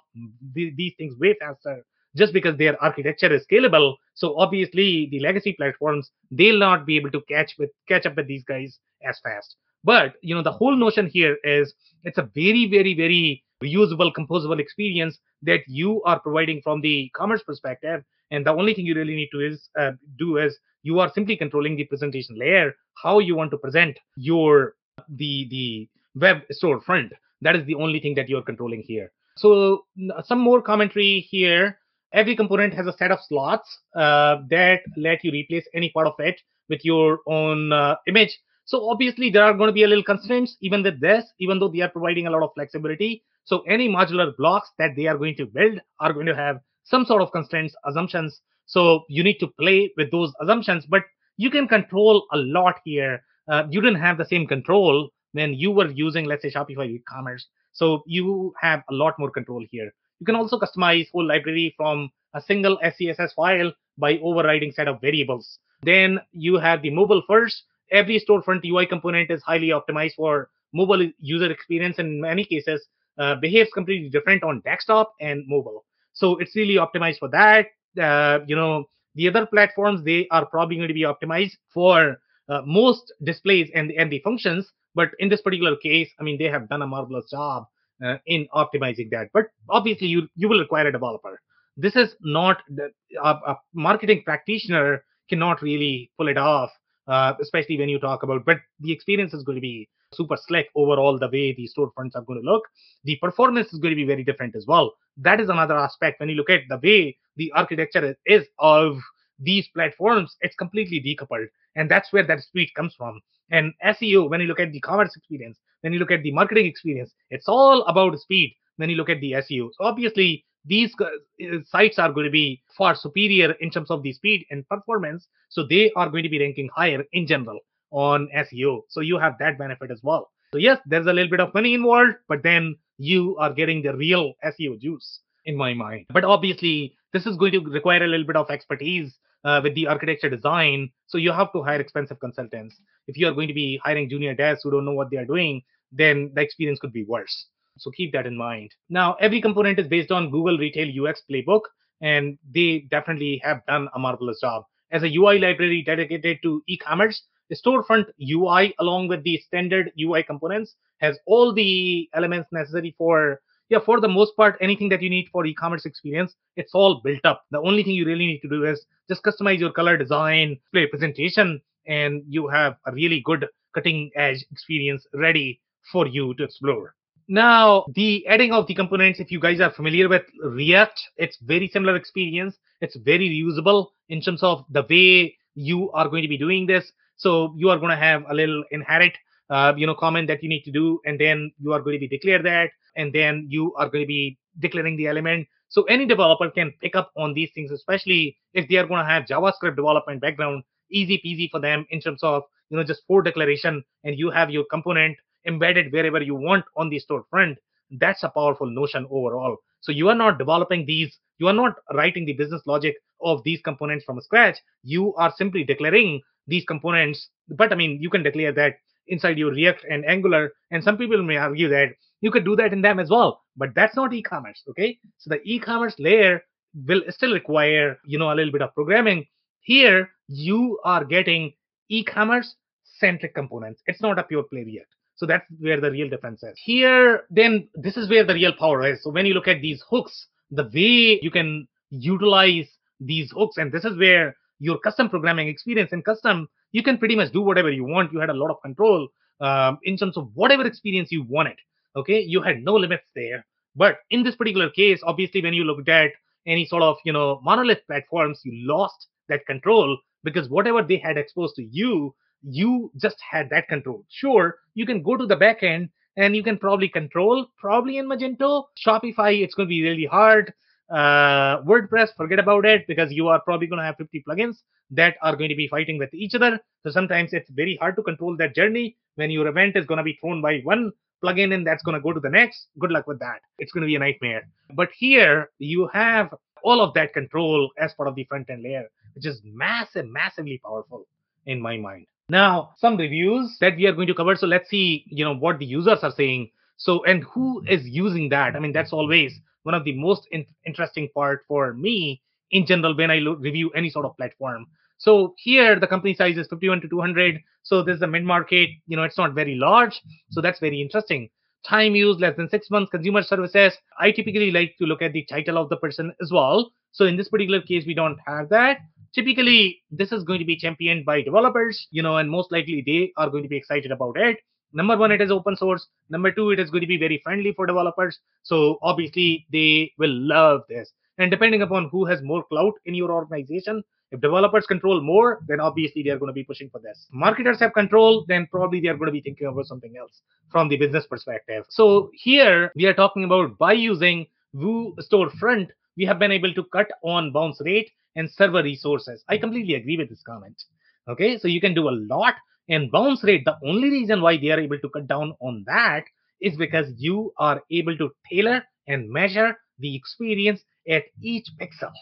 th- these things way faster just because their architecture is scalable. So obviously the legacy platforms they'll not be able to catch with catch up with these guys as fast. But you know the whole notion here is it's a very very very reusable composable experience that you are providing from the commerce perspective and the only thing you really need to is uh, do is you are simply controlling the presentation layer how you want to present your the the web storefront. That is the only thing that you're controlling here. So some more commentary here. Every component has a set of slots uh, that let you replace any part of it with your own uh, image. So obviously there are going to be a little constraints even with this even though they are providing a lot of flexibility. So any modular blocks that they are going to build are going to have some sort of constraints assumptions so you need to play with those assumptions, but you can control a lot here. Uh, you didn't have the same control when you were using, let's say, Shopify e-commerce. So you have a lot more control here. You can also customize whole library from a single SCSS file by overriding set of variables. Then you have the mobile first. Every storefront UI component is highly optimized for mobile user experience. In many cases, uh, behaves completely different on desktop and mobile. So it's really optimized for that. Uh, you know the other platforms they are probably going to be optimized for uh, most displays and and the functions. But in this particular case i mean they have done a marvelous job uh, in optimizing that. But obviously you you will require a developer. This is not the, a, a marketing practitioner cannot really pull it off, uh, especially when you talk about. But the experience is going to be super slick overall. The way the storefronts are going to look, the performance is going to be very different as well. That is another aspect when you look at the way the architecture is, of these platforms. It's completely decoupled, and that's where that speed comes from. And SEO, when you look at the commerce experience, when you look at the marketing experience, it's all about speed. When you look at the SEO, so obviously these uh, sites are going to be far superior in terms of the speed and performance. So they are going to be ranking higher in general on SEO. So you have that benefit as well. So yes, there's a little bit of money involved, but then you are getting the real SEO juice in my mind. But obviously, this is going to require a little bit of expertise uh, with the architecture design. So you have to hire expensive consultants. If you are going to be hiring junior devs who don't know what they are doing, then the experience could be worse. So keep that in mind. Now, every component is based on Google Retail UX Playbook, and they definitely have done a marvelous job. As a UI library dedicated to e-commerce, the storefront UI, along with the standard UI components, has all the elements necessary for yeah, for the most part, anything that you need for e-commerce experience, it's all built up. The only thing you really need to do is just customize your color design, play presentation, and you have a really good cutting edge experience ready for you to explore. Now, the adding of the components, if you guys are familiar with React, it's very similar experience. It's very reusable in terms of the way you are going to be doing this. So you are going to have a little inherit, uh, you know, comment that you need to do, and then you are going to be declare that, and then you are going to be declaring the element. So any developer can pick up on these things, especially if they are going to have JavaScript development background, easy peasy for them in terms of you know just for declaration, and you have your component embedded wherever you want on the storefront, that's a powerful notion overall. So you are not developing these, you are not writing the business logic of these components from scratch. You are simply declaring these components. But I mean, you can declare that inside your React and Angular, and some people may argue that you could do that in them as well. But that's not e-commerce, okay? So the e-commerce layer will still require, you know, a little bit of programming. Here, you are getting e-commerce centric components. It's not a pure play React. So that's where the real difference is. Here, then this is where the real power is. So when you look at these hooks, the way you can utilize these hooks, and this is where your custom programming experience in custom, you can pretty much do whatever you want. You had a lot of control um, in terms of whatever experience you wanted. Okay, you had no limits there. But in this particular case, obviously, when you looked at any sort of you know monolith platforms, you lost that control because whatever they had exposed to you you just had that control. Sure, you can go to the back end and you can probably control, probably in Magento. Shopify, it's going to be really hard. Uh, WordPress, forget about it because you are probably going to have 50 plugins that are going to be fighting with each other. So sometimes it's very hard to control that journey when your event is going to be thrown by one plugin and that's going to go to the next. Good luck with that. It's going to be a nightmare. But here you have all of that control as part of the front end layer, which is massive, massively powerful in my mind. Now, some reviews that we are going to cover. So let's see, you know, what the users are saying. So, and who is using that? I mean, that's always one of the most in- interesting part for me in general when I lo- review any sort of platform. So here the company size is 51 to 200. So this is a mid market. You know, it's not very large. So that's very interesting. Time used less than six months. Consumer services. I typically like to look at the title of the person as well. So in this particular case, we don't have that typically this is going to be championed by developers you know and most likely they are going to be excited about it number one it is open source. Number two it is going to be very friendly for developers. So obviously they will love this. And depending upon who has more clout in your organization if developers control more then obviously they are going to be pushing for this. Marketers have control then probably they are going to be thinking about something else from the business perspective. So here we are talking about by using Vue storefront we have been able to cut on bounce rate and server resources. I completely agree with this comment. Okay, so you can do a lot and bounce rate. The only reason why they are able to cut down on that is because you are able to tailor and measure the experience at each pixel.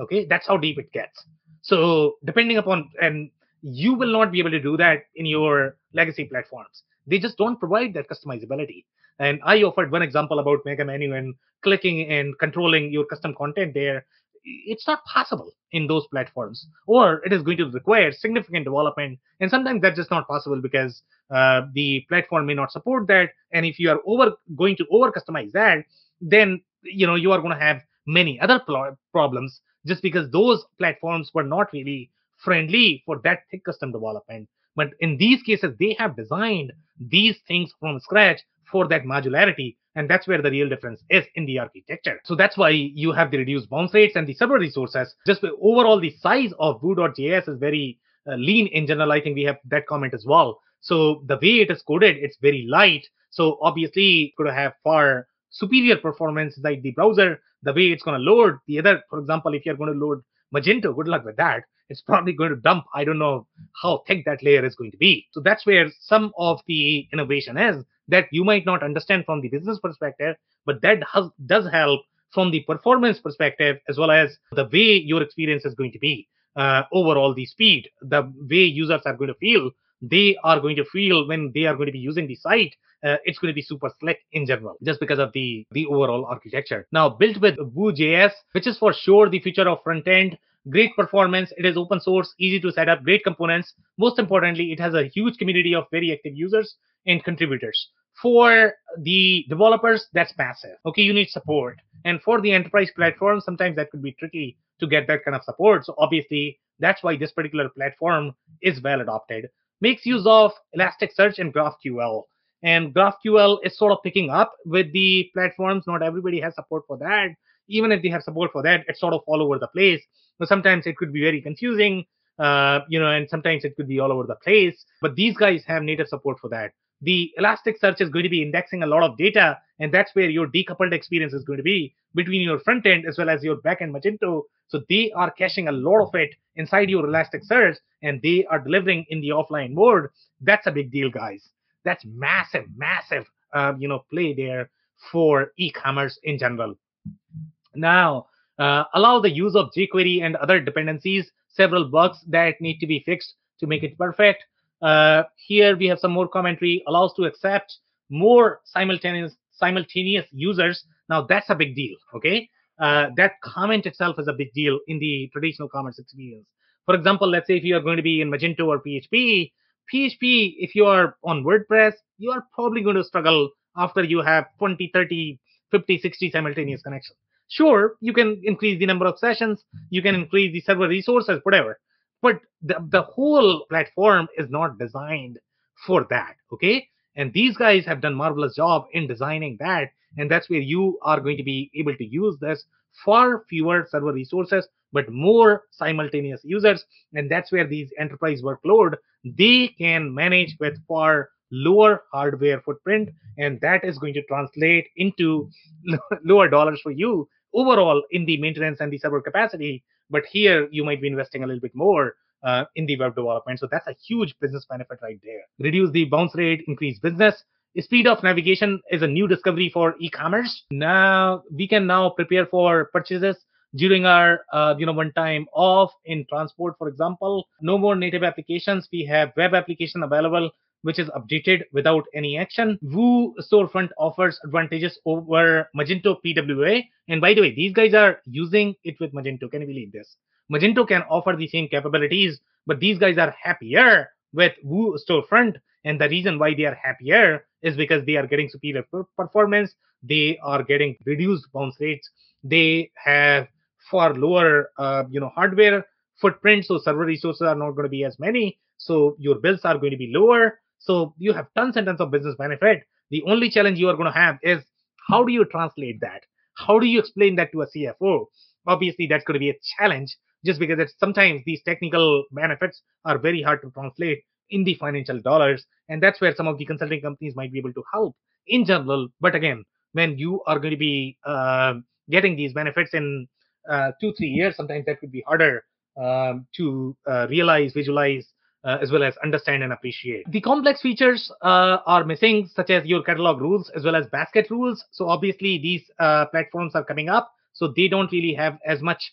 Okay, that's how deep it gets. So depending upon and you will not be able to do that in your legacy platforms. They just don't provide that customizability. And I offered one example about Mega Menu and clicking and controlling your custom content there it's not possible in those platforms or it is going to require significant development and sometimes that's just not possible because uh, the platform may not support that and if you are over going to over customize that then you know you are going to have many other pl- problems just because those platforms were not really friendly for that thick custom development. But in these cases, they have designed these things from scratch for that modularity. And that's where the real difference is in the architecture. So that's why you have the reduced bounce rates and the server resources. Just overall, the size of Vue.js is very uh, lean in general. I think we have that comment as well. So the way it is coded, it's very light. So obviously, to have far superior performance inside the browser. The way it's going to load the other, for example, if you're going to load Magento, good luck with that. It's probably going to dump. I don't know how thick that layer is going to be. So that's where some of the innovation is that you might not understand from the business perspective, but that has, does help from the performance perspective as well as the way your experience is going to be. Uh, overall, the speed, the way users are going to feel, they are going to feel when they are going to be using the site uh, it's going to be super slick in general just because of the the overall architecture now built with vue.js which is for sure the future of front end great performance. It is open source easy to set up great components. Most importantly it has a huge community of very active users and contributors. For the developers that's massive. Okay you need support. And for the enterprise platform sometimes that could be tricky to get that kind of support. So obviously that's why this particular platform is well adopted. Makes use of elasticsearch and graphql and GraphQL is sort of picking up with the platforms. Not everybody has support for that. Even if they have support for that, it's sort of all over the place. So sometimes it could be very confusing, uh, you know, and sometimes it could be all over the place. But these guys have native support for that. The Elasticsearch is going to be indexing a lot of data, and that's where your decoupled experience is going to be between your front end as well as your backend Magento. So they are caching a lot of it inside your Elasticsearch, and they are delivering in the offline mode. That's a big deal, guys that's massive, massive, uh, you know, play there for e-commerce in general. Now, uh, allow the use of jQuery and other dependencies, several bugs that need to be fixed to make it perfect. Uh, here we have some more commentary, allows to accept more simultaneous simultaneous users. Now that's a big deal, okay? Uh, that comment itself is a big deal in the traditional commerce experience. For example, let's say if you are going to be in Magento or PHP, PHP, if you are on WordPress, you are probably going to struggle after you have 20, 30, 50, 60 simultaneous connections. Sure, you can increase the number of sessions, you can increase the server resources, whatever. But the, the whole platform is not designed for that. Okay. And these guys have done marvelous job in designing that. And that's where you are going to be able to use this far fewer server resources, but more simultaneous users. And that's where these enterprise workload they can manage with far lower hardware footprint and that is going to translate into lower dollars for you overall in the maintenance and the server capacity. But here you might be investing a little bit more uh, in the web development. So that's a huge business benefit right there. Reduce the bounce rate increase business. Speed of navigation is a new discovery for e-commerce. Now we can now prepare for purchases during our uh, you know one time off in transport for example no more native applications. We have web application available which is updated without any action. Vue storefront offers advantages over magento pwa and by the way these guys are using it with magento. Can you believe this? Magento can offer the same capabilities but these guys are happier with Vue storefront. And the reason why they are happier is because they are getting superior performance. They are getting reduced bounce rates. They have far lower uh, you know hardware footprint. So server resources are not going to be as many. So your bills are going to be lower. So you have tons and tons of business benefit. The only challenge you are going to have is how do you translate that? How do you explain that to a cfo obviously that's going to be a challenge just because it's sometimes these technical benefits are very hard to translate in the financial dollars and that's where some of the consulting companies might be able to help in general. But again when you are going to be uh, getting these benefits in two, three years, sometimes that could be harder um, to uh, realize, visualize, uh, as well as understand and appreciate. The complex features uh, are missing, such as your catalog rules as well as basket rules. So obviously these uh, platforms are coming up, so they don't really have as much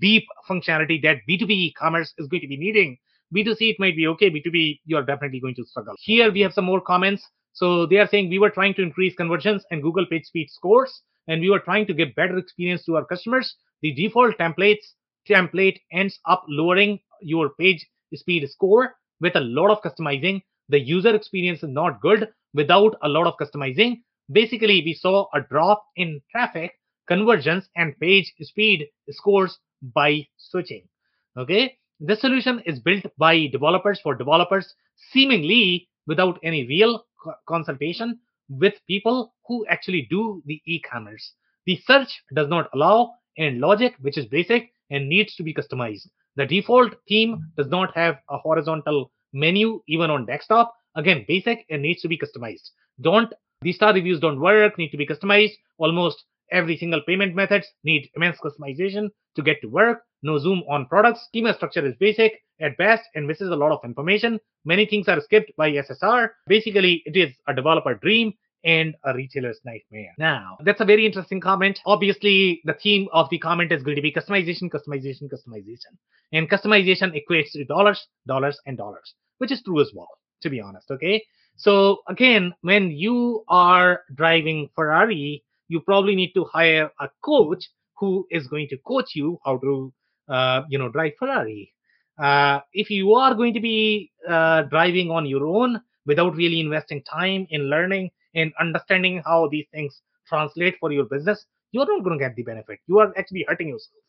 deep functionality that B2B commerce is going to be needing. B2C it might be okay, B2B you're definitely going to struggle. Here we have some more comments. So they are saying we were trying to increase conversions and Google page speed scores, and we were trying to give better experience to our customers the default templates template ends up lowering your page speed score with a lot of customizing. The user experience is not good without a lot of customizing. Basically, we saw a drop in traffic conversions and page speed scores by switching. Okay, this solution is built by developers for developers, seemingly without any real consultation with people who actually do the e-commerce. The search does not allow and logic, which is basic and needs to be customized. The default theme does not have a horizontal menu even on desktop. Again, basic and needs to be customized. Don't these star reviews don't work, need to be customized. Almost every single payment methods need immense customization to get to work. No zoom on products. Schema structure is basic at best and misses a lot of information. Many things are skipped by SSR. Basically, it is a developer dream and a retailer's nightmare. Now, that's a very interesting comment. Obviously, the theme of the comment is going to be customization, customization, customization. And customization equates to dollars, dollars, and dollars, which is true as well, to be honest. Okay. So again, when you are driving Ferrari, you probably need to hire a coach who is going to coach you how to, uh, you know, drive Ferrari. Uh, if you are going to be uh, driving on your own without really investing time in learning and understanding how these things translate for your business, you're not going to get the benefit. You are actually hurting yourself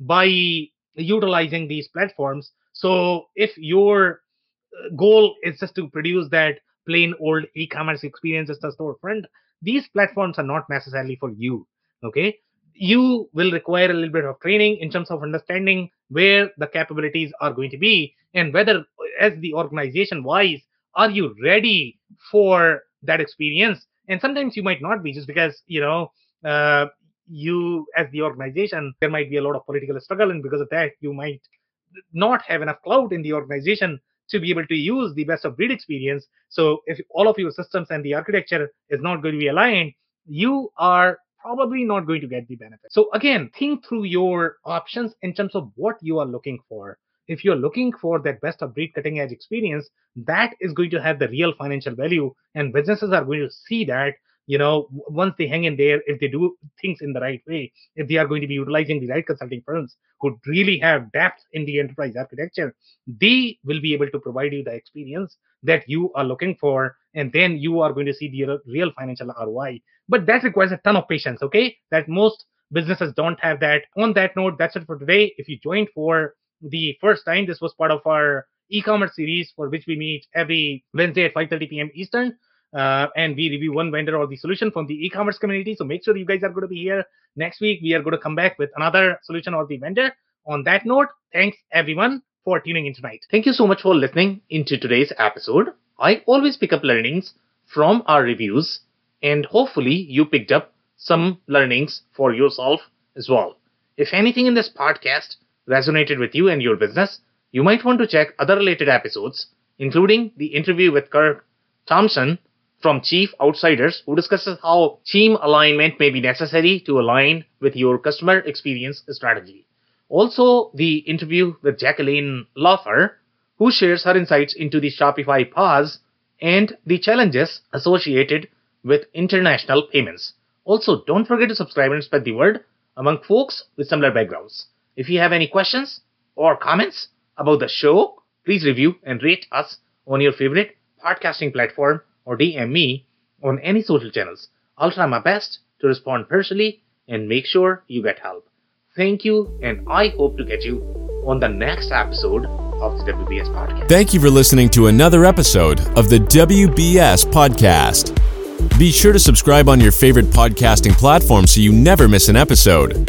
by utilizing these platforms. So if your uh, goal is just to produce that plain old e-commerce experience as the storefront, these platforms are not necessarily for you. Okay. You will require a little bit of training in terms of understanding where the capabilities are going to be and whether as the organization wise, are you ready for that experience. And sometimes you might not be just because you know uh, you as the organization there might be a lot of political struggle and because of that you might not have enough clout in the organization to be able to use the best of breed experience. So if all of your systems and the architecture is not going to be aligned you are probably not going to get the benefit. So again think through your options in terms of what you are looking for if you're looking for that best of breed cutting edge experience, that is going to have the real financial value. And businesses are going to see that, you know, once they hang in there, if they do things in the right way, if they are going to be utilizing the right consulting firms who really have depth in the enterprise architecture, they will be able to provide you the experience that you are looking for. And then you are going to see the real financial ROI. But that requires a ton of patience, okay? That most businesses don't have that. On that note, that's it for today. If you joined for the first time. This was part of our e-commerce series for which we meet every Wednesday at 5:30 p.m. Eastern. Uh, and we review one vendor or the solution from the e-commerce community. So make sure you guys are going to be here next week. We are going to come back with another solution or the vendor. On that note, thanks everyone for tuning in tonight. Thank you so much for listening into today's episode. I always pick up learnings from our reviews, and hopefully you picked up some learnings for yourself as well. If anything in this podcast resonated with you and your business, you might want to check other related episodes, including the interview with Kirk Thompson from Chief Outsiders, who discusses how team alignment may be necessary to align with your customer experience strategy. Also, the interview with Jacqueline Laffer, who shares her insights into the Shopify pause and the challenges associated with international payments. Also, don't forget to subscribe and spread the word among folks with similar backgrounds. If you have any questions or comments about the show, please review and rate us on your favorite podcasting platform or DM me on any social channels. I'll try my best to respond personally and make sure you get help. Thank you, and I hope to get you on the next episode of the WBS Podcast. Thank you for listening to another episode of the WBS Podcast. Be sure to subscribe on your favorite podcasting platform so you never miss an episode.